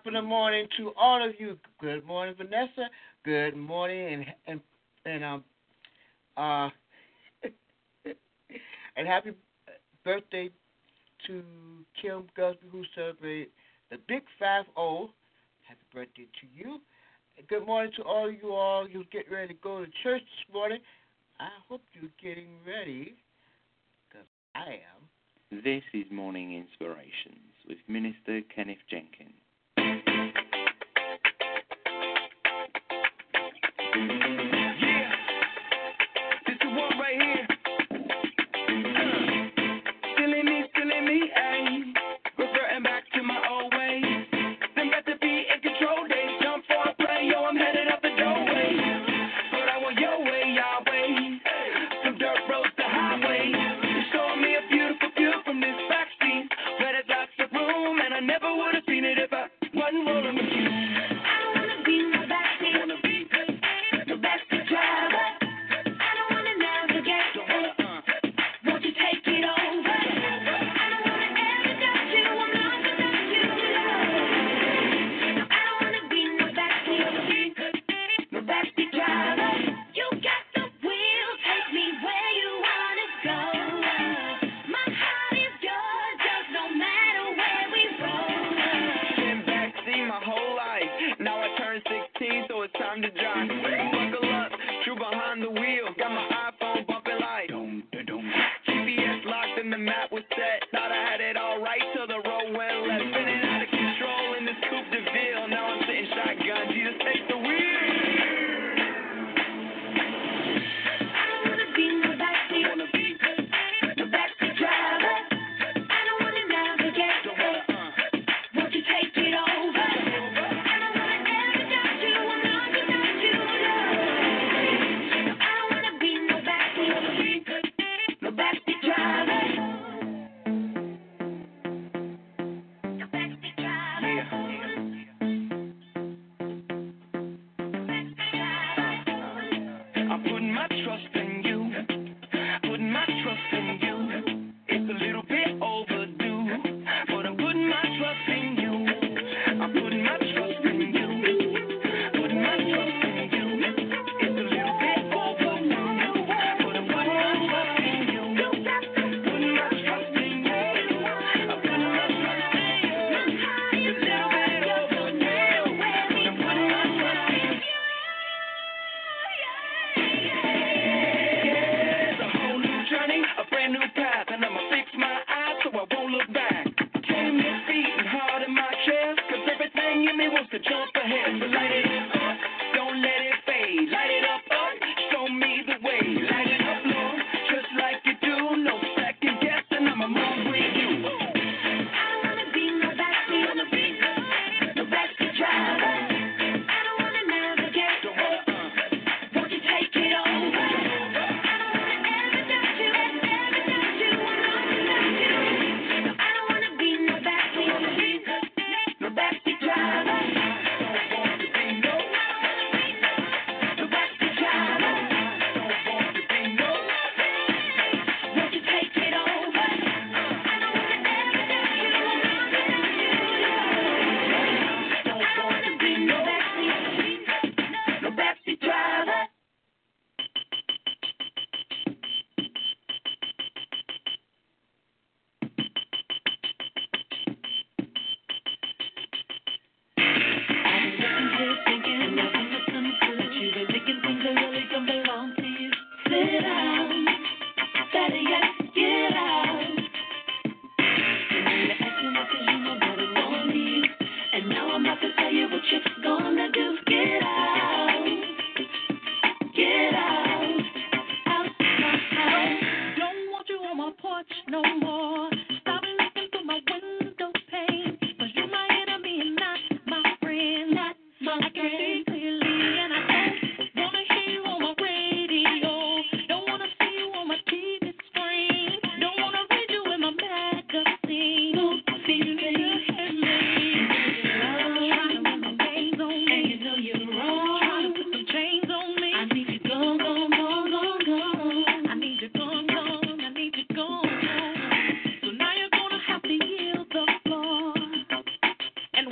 Top of the morning to all of you. Good morning, Vanessa. Good morning, and and and um uh (laughs) and happy birthday to Kim Gusby, who celebrated the big five zero. Happy birthday to you. Good morning to all of you all. You get ready to go to church this morning. I hope you're getting ready, because I am. This is Morning Inspirations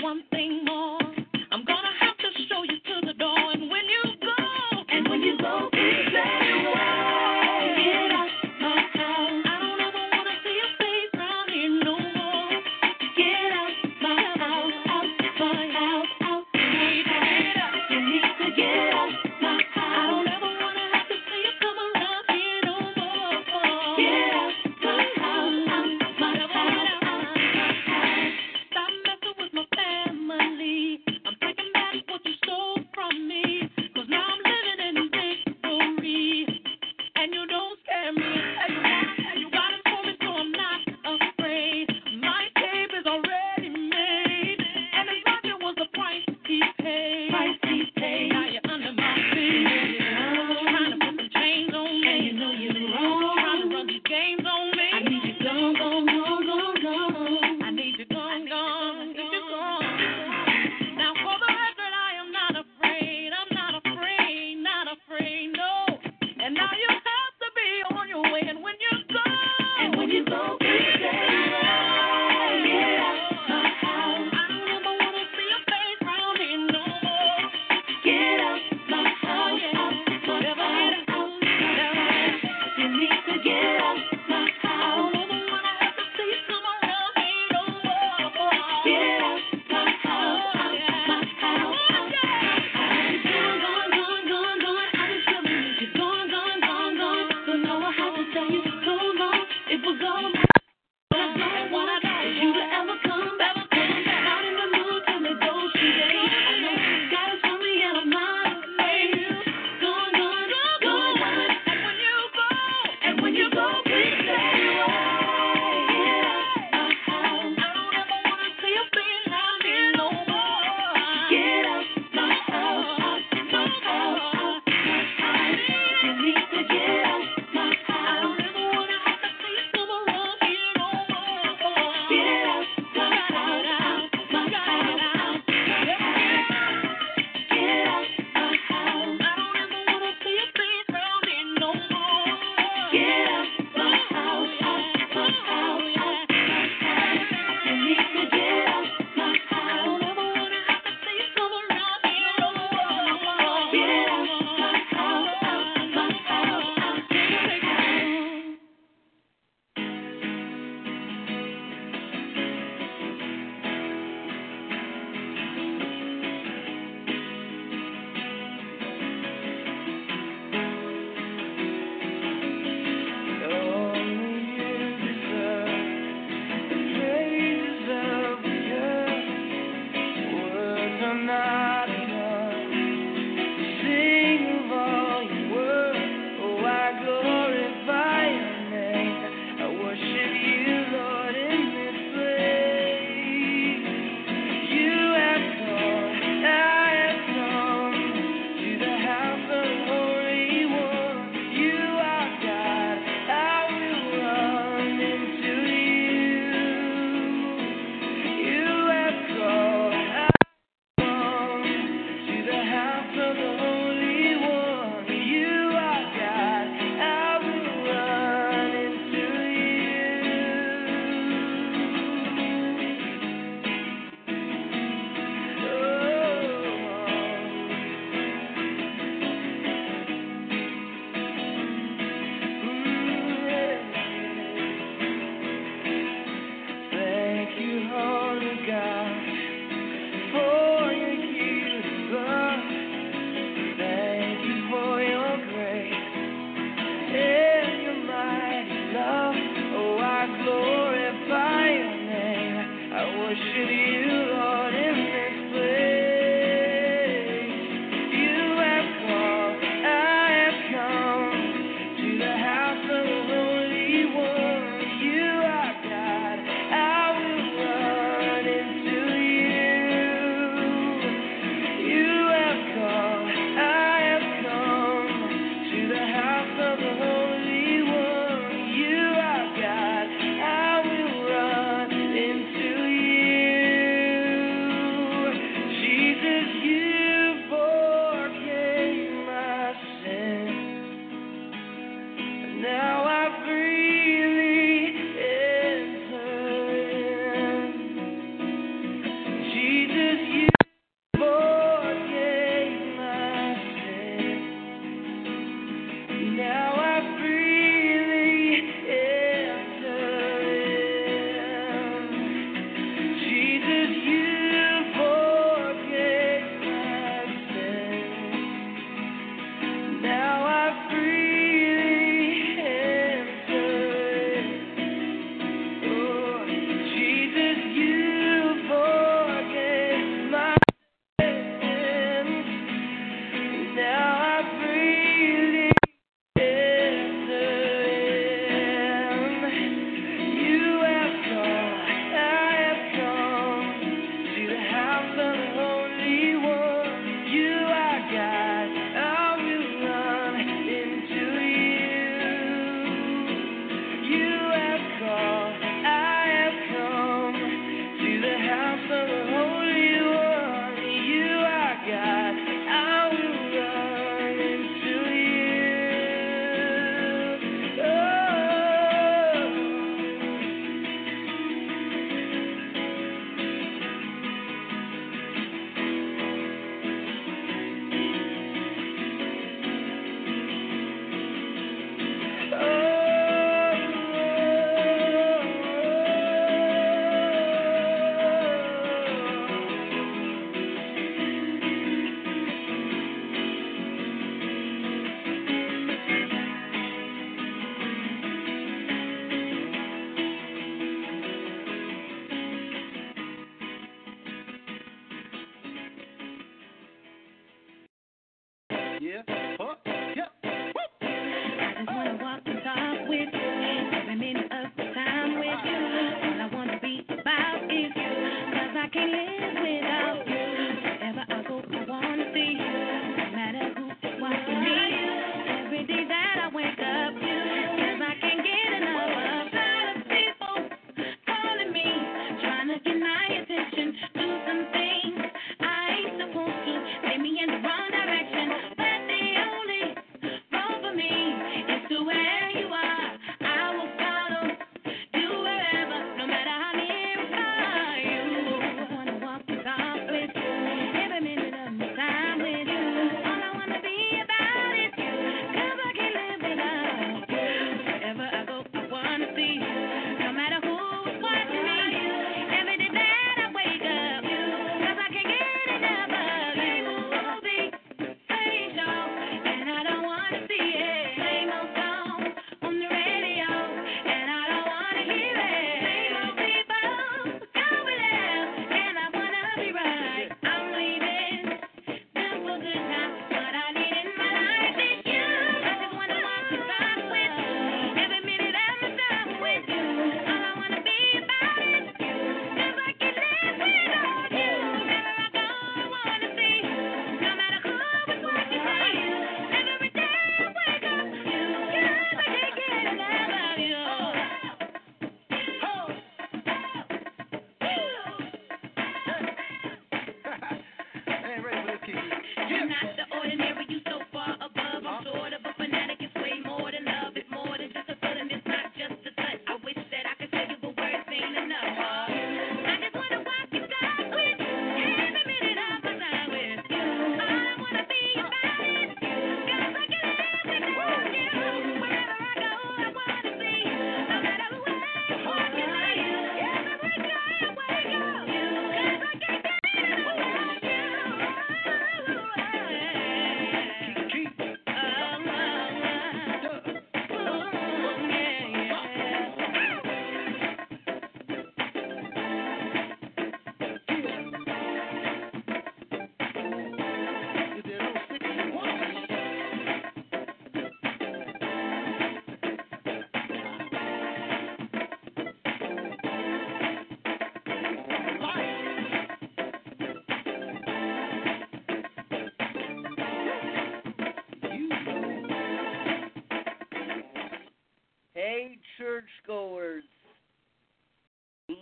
one thing more.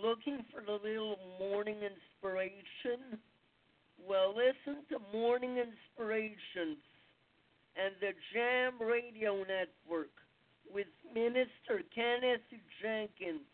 Looking for the little morning inspiration? Well, listen to Morning Inspirations and the Jam Radio Network with Minister Kenneth Jenkins.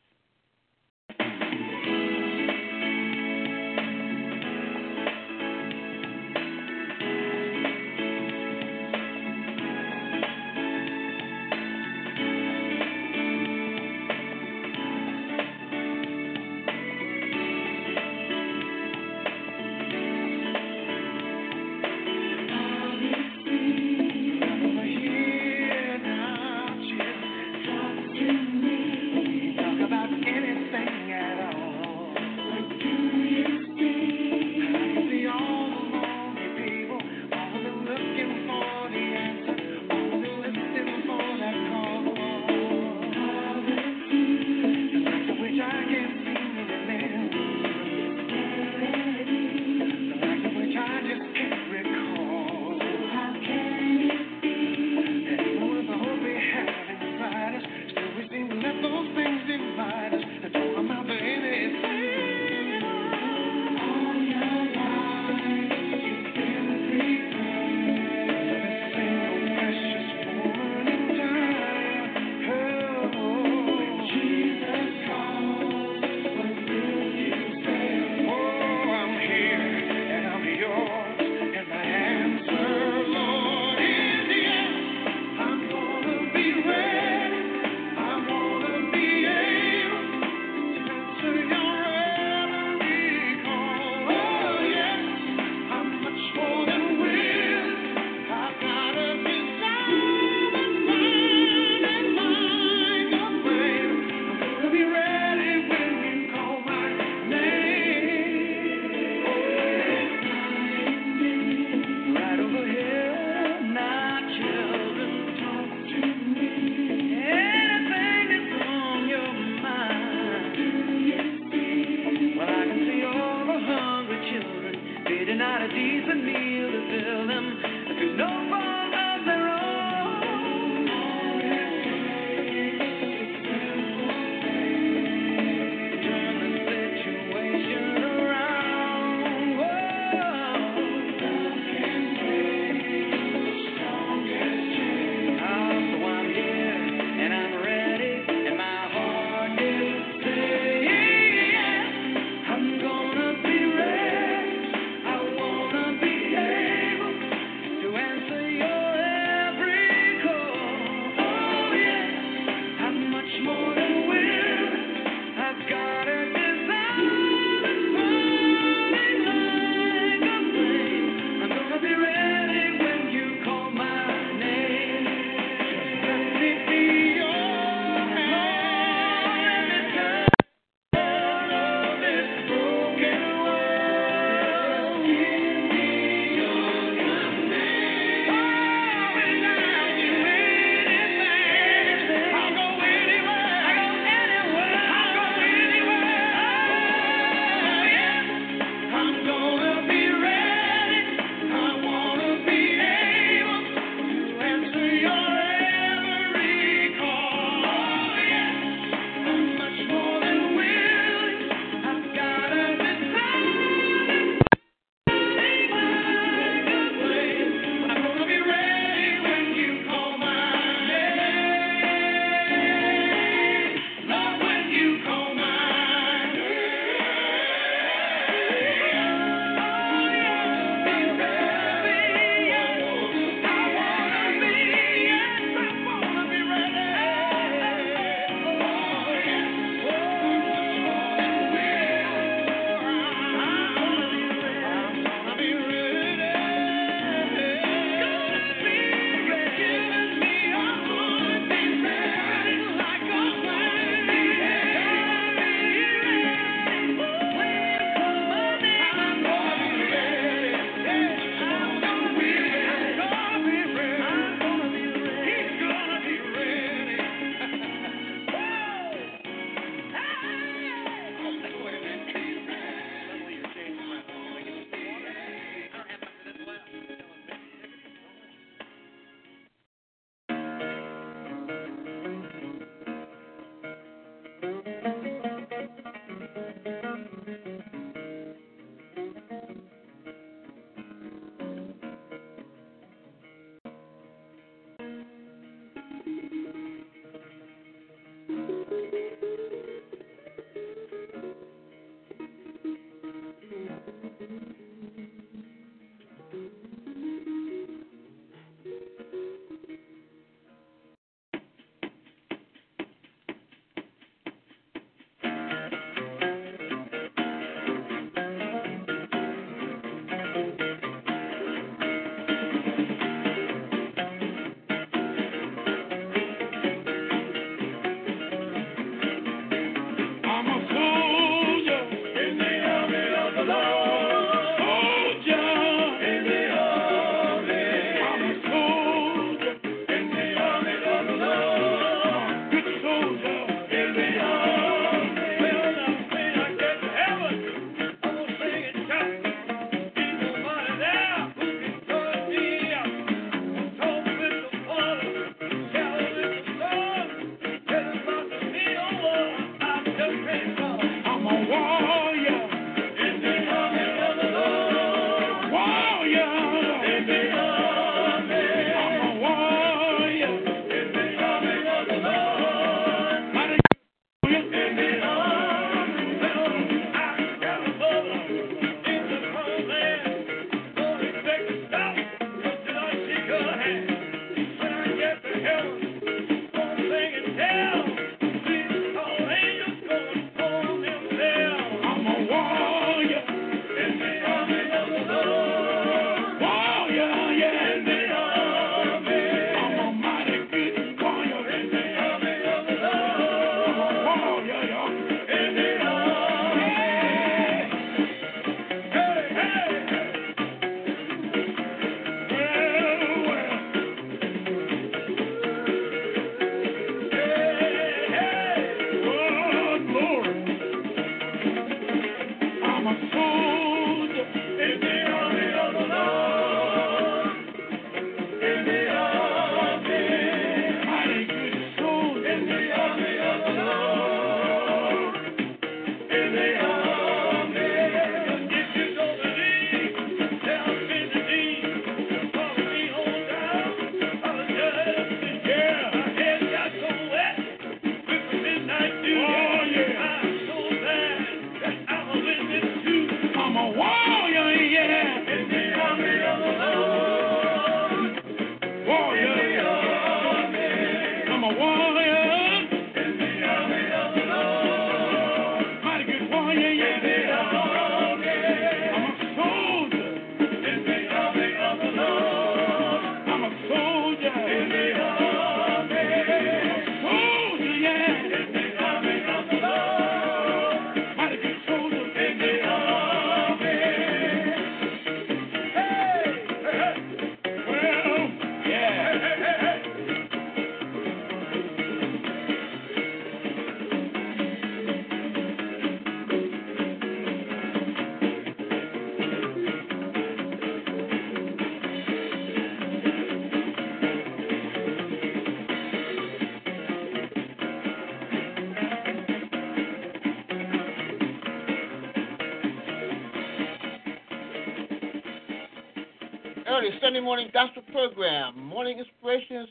Morning gospel program, Morning Inspirations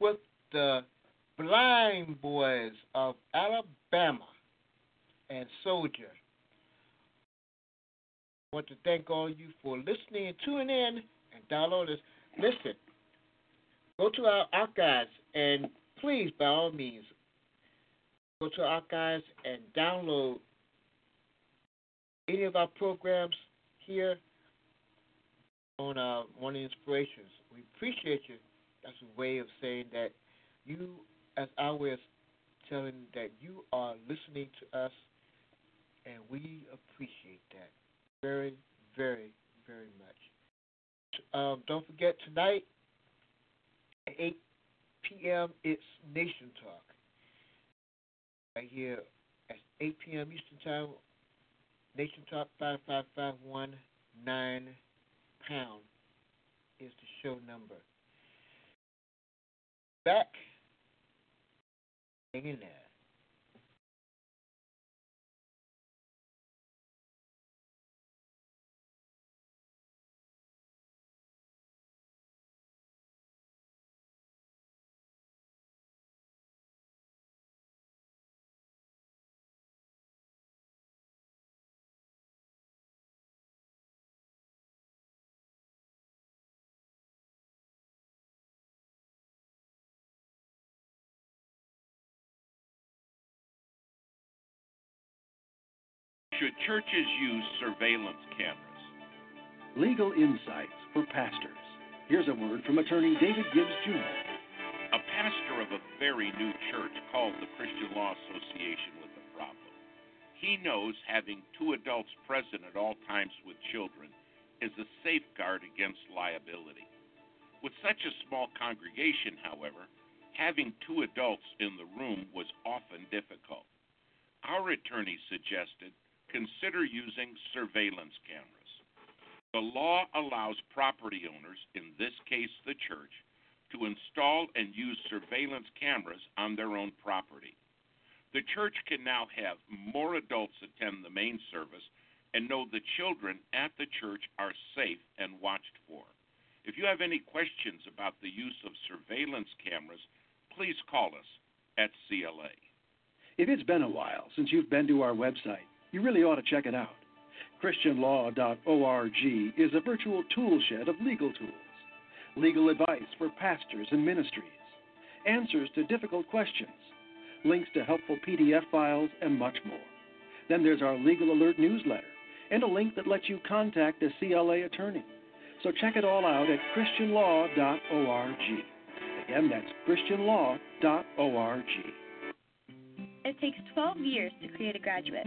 with the Blind Boys of Alabama and Soldier. I want to thank all you for listening and tuning in and download this. Listen, go to our archives and please, by all means, go to our archives and download any of our programs here on uh, Morning Inspirations. We appreciate you. That's a way of saying that you, as our way of telling that you are listening to us, and we appreciate that very, very, very much. Um, don't forget tonight at 8 p.m. it's Nation Talk. Right here at 8 p.m. Eastern Time, Nation Talk 55519 pound is the show number. Back. Hang in there. Should churches use surveillance cameras? Legal insights for pastors. Here's a word from attorney David Gibbs Jr. A pastor of a very new church called the Christian Law Association with a problem. He knows having two adults present at all times with children is a safeguard against liability. With such a small congregation, however, having two adults in the room was often difficult. Our attorney suggested consider using surveillance cameras. The law allows property owners, in this case the church, to install and use surveillance cameras on their own property. The church can now have more adults attend the main service and know the children at the church are safe and watched for. If you have any questions about the use of surveillance cameras, please call us at CLA. If it's been a while since you've been to our website, you really ought to check it out. ChristianLaw.org is a virtual tool shed of legal tools, legal advice for pastors and ministries, answers to difficult questions, links to helpful PDF files, and much more. Then there's our Legal Alert newsletter and a link that lets you contact a CLA attorney. So check it all out at ChristianLaw.org. Again, that's ChristianLaw.org. It takes 12 years to create a graduate.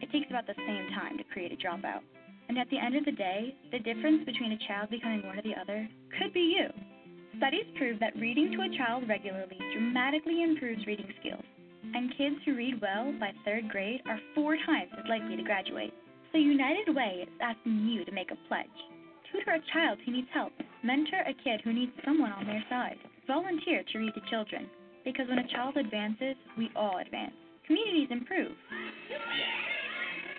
It takes about the same time to create a dropout. And at the end of the day, the difference between a child becoming one or the other could be you. Studies prove that reading to a child regularly dramatically improves reading skills, and kids who read well by third grade are four times as likely to graduate. So United Way is asking you to make a pledge. Tutor a child who needs help. Mentor a kid who needs someone on their side. Volunteer to read to children. Because when a child advances, we all advance. Communities improve.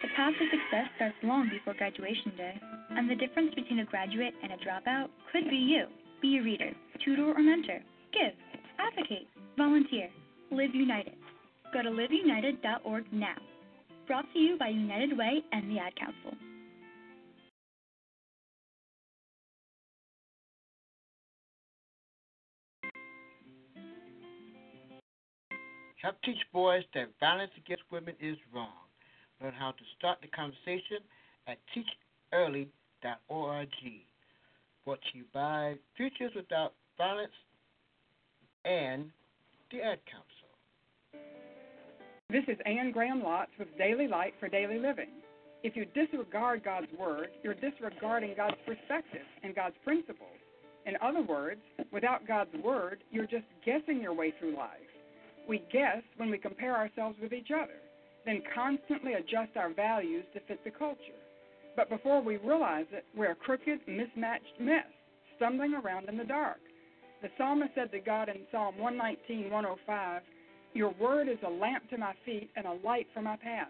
The path to success starts long before graduation day, and the difference between a graduate and a dropout could be you. Be a reader, tutor, or mentor. Give, advocate, volunteer. Live United. Go to liveunited.org now. Brought to you by United Way and the Ad Council. Help teach boys that violence against women is wrong. Learn how to start the conversation at teachearly.org. Brought to you by Futures Without Violence and the Ad Council. This is Anne Graham Lotz with Daily Light for Daily Living. If you disregard God's Word, you're disregarding God's perspective and God's principles. In other words, without God's Word, you're just guessing your way through life. We guess when we compare ourselves with each other, then constantly adjust our values to fit the culture. But before we realize it, we're a crooked, mismatched mess, stumbling around in the dark. The psalmist said to God in Psalm 119, 105, Your word is a lamp to my feet and a light for my path.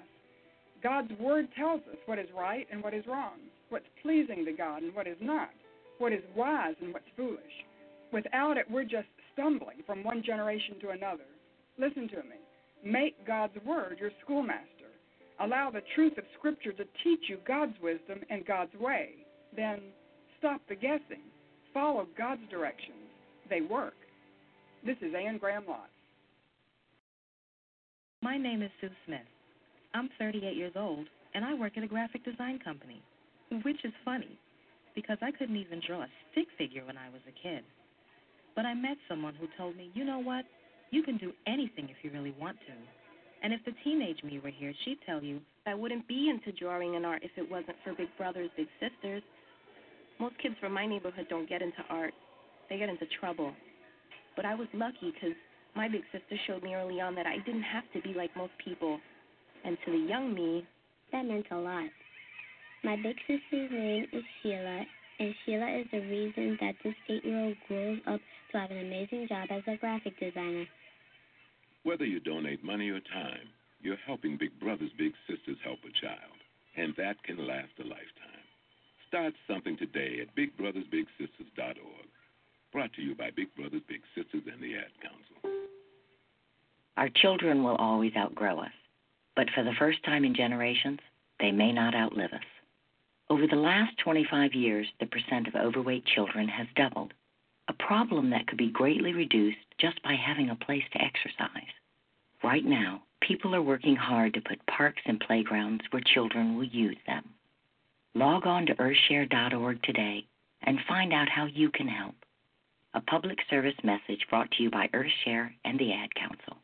God's word tells us what is right and what is wrong, what's pleasing to God and what is not. what is wise and what's foolish. Without it, we're just stumbling from one generation to another. Listen to me. Make God's Word your schoolmaster. Allow the truth of Scripture to teach you God's wisdom and God's way. Then stop the guessing. Follow God's directions. They work. This is Anne Graham Lotz. My name is Sue Smith. I'm 38 years old, and I work at a graphic design company, which is funny because I couldn't even draw a stick figure when I was a kid. But I met someone who told me, you know what? You can do anything if you really want to. And if the teenage me were here, she'd tell you I wouldn't be into drawing and art if it wasn't for Big Brothers Big Sisters. Most kids from my neighborhood don't get into art, they get into trouble. But I was lucky because my big sister showed me early on that I didn't have to be like most people. And to the young me, that meant a lot. My big sister's name is Sheila, and Sheila is the reason that this eight year old grows up to have an amazing job as a graphic designer. Whether you donate money or time, you're helping Big Brothers Big Sisters help a child, and that can last a lifetime. Start something today at bigbrothersbigsisters.org. Brought to you by Big Brothers Big Sisters and the Ad Council. Our children will always outgrow us, but for the first time in generations, they may not outlive us. Over the last 25 years, the percent of overweight children has doubled, a problem that could be greatly reduced just by having a place to exercise. Right now, people are working hard to put parks and playgrounds where children will use them. Log on to earthshare.org today and find out how you can help. A public service message brought to you by Earthshare and the Ad Council.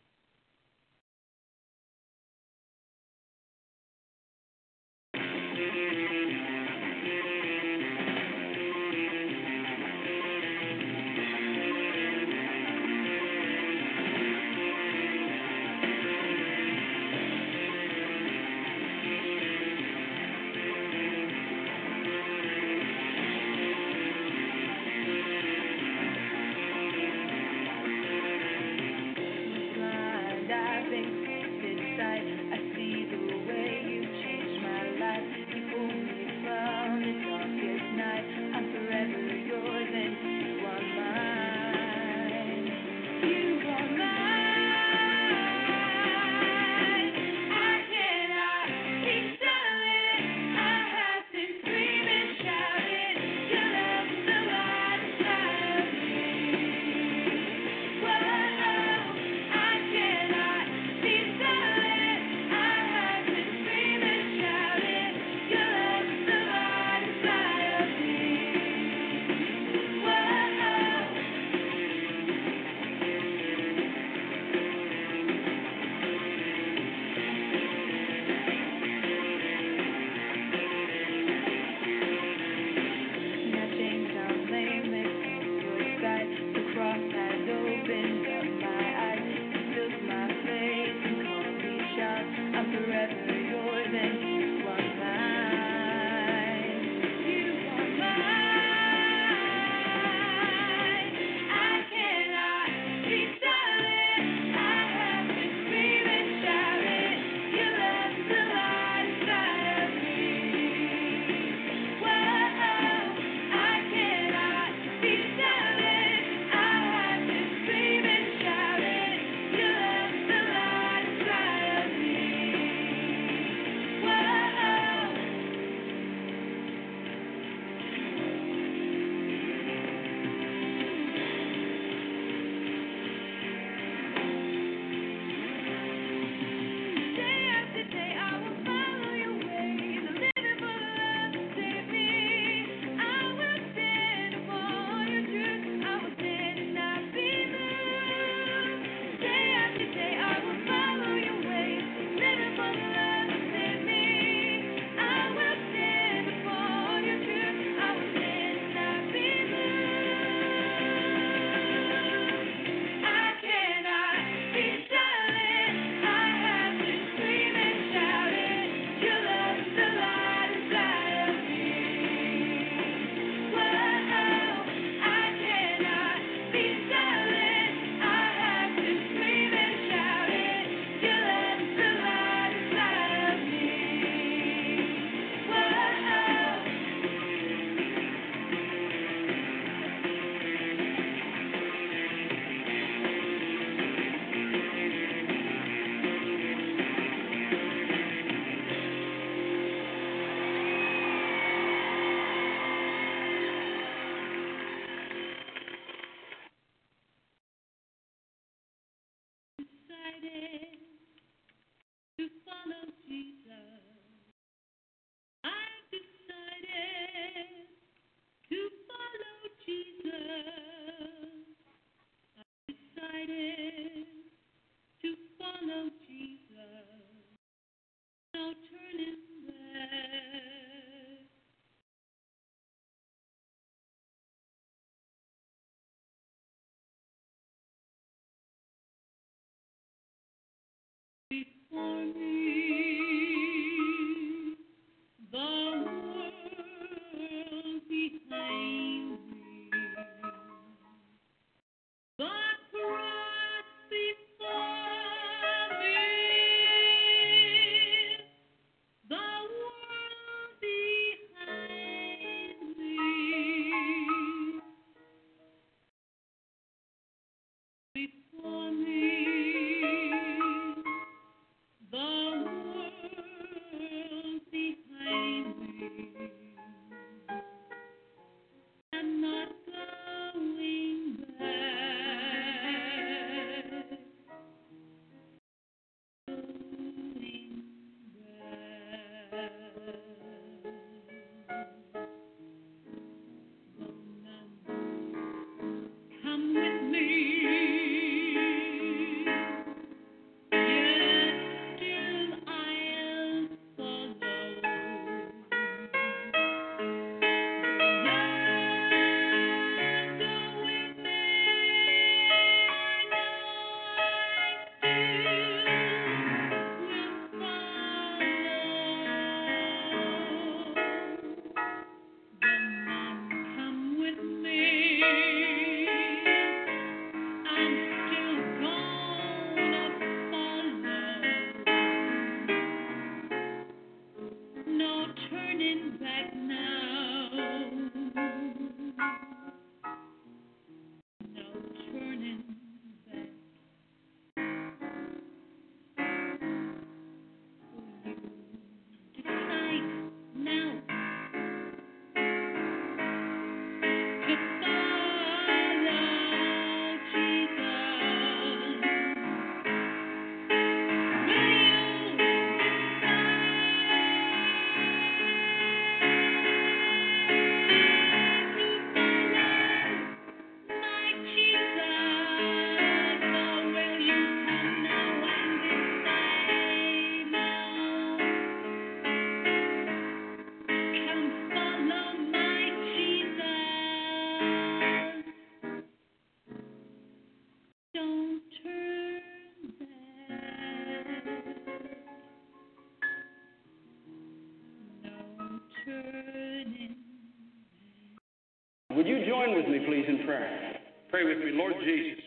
With me, please, in prayer? Pray with me. Lord Jesus,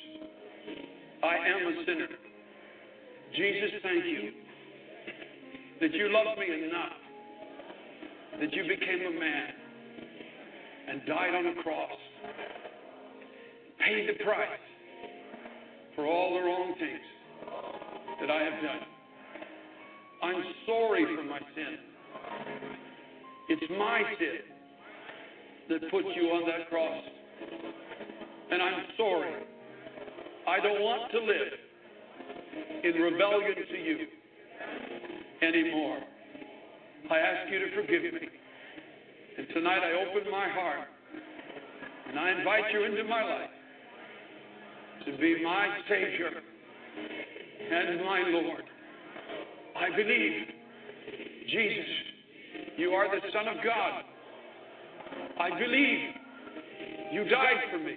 I am a sinner. Jesus, thank you that you loved me enough, that you became a man and died on a cross, paid the price for all the wrong things that I have done. I'm sorry for my sin. It's my sin that put you on that cross. And I'm sorry. I don't want to live in rebellion to you anymore. I ask you to forgive me. And tonight I open my heart and I invite you into my life to be my Savior and my Lord. I believe, Jesus, you are the Son of God. I believe you died for me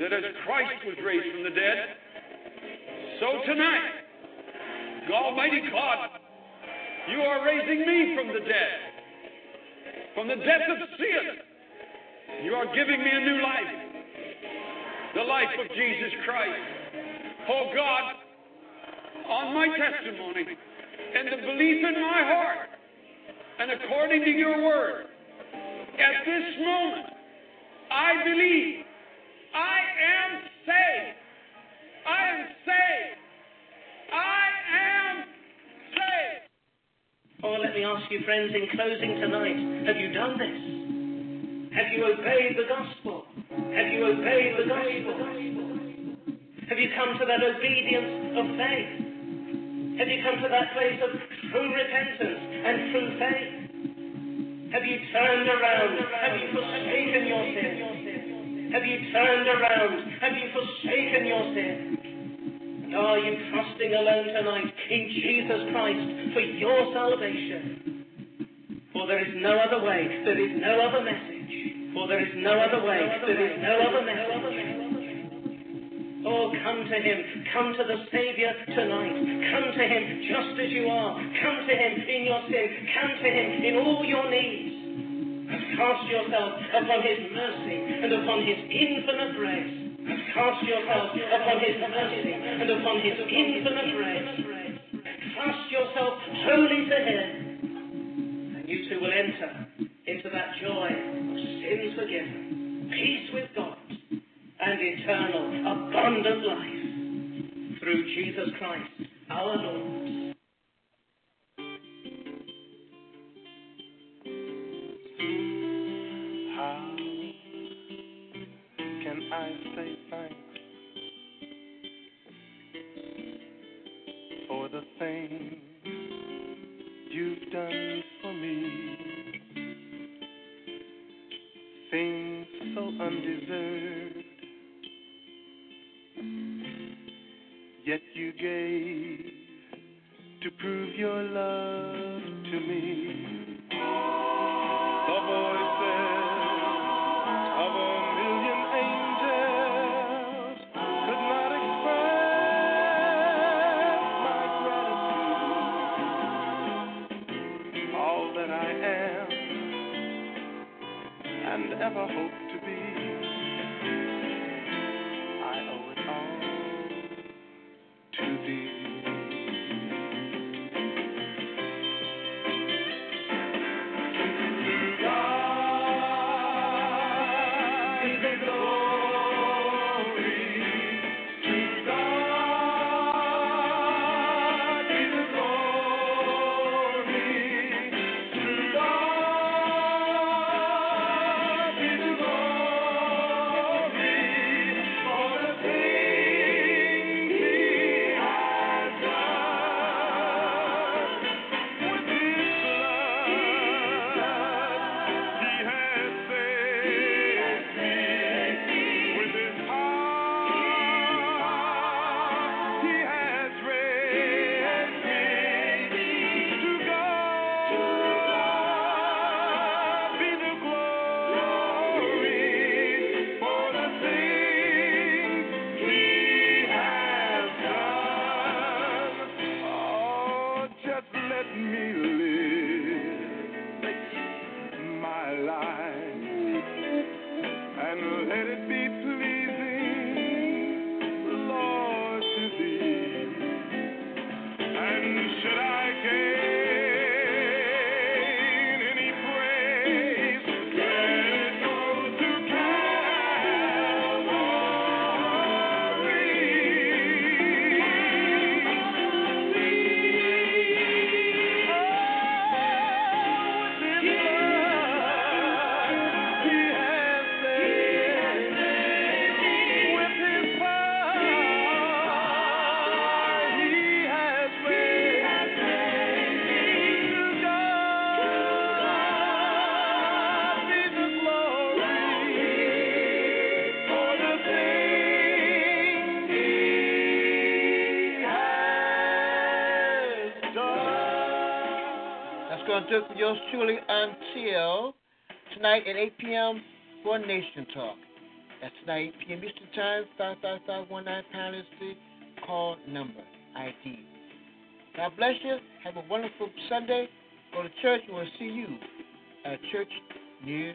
that as Christ was raised from the dead, so tonight, Almighty God, you are raising me from the dead, from the death of sin. You are giving me a new life, the life of Jesus Christ. Oh God, on my testimony and the belief in my heart and according to your word. At this moment, I believe I am saved. I am saved. I am saved. Oh, let me ask you, friends, in closing tonight, have you done this? Have you obeyed the gospel? Have you obeyed the gospel? Have you come to that obedience of faith? Have you come to that place of true repentance and true faith? Have you turned around? Have you forsaken your sin? Have you turned around? Have you forsaken your sin? And are you trusting alone tonight in Jesus Christ for your salvation? For there is no other way, there is no other message. For there is no other way, there is no other message. Oh, come to Him. Come to the Savior tonight. Come to Him just as you are. Come to Him in your sin. Come to Him in all your needs. Cast yourself upon His mercy and upon His infinite grace. Cast yourself upon His mercy and upon His infinite grace. Cast yourself wholly to Him. And you too will enter into that joy of sins forgiven, peace with God, and eternal, abundant life through Jesus Christ our Lord. For yours truly until tonight at 8 p.m. for Nation Talk. That's tonight, 8 p.m. Eastern Time, 55519 pound is call number ID. God bless you. Have a wonderful Sunday. Go to church. We'll see you at church near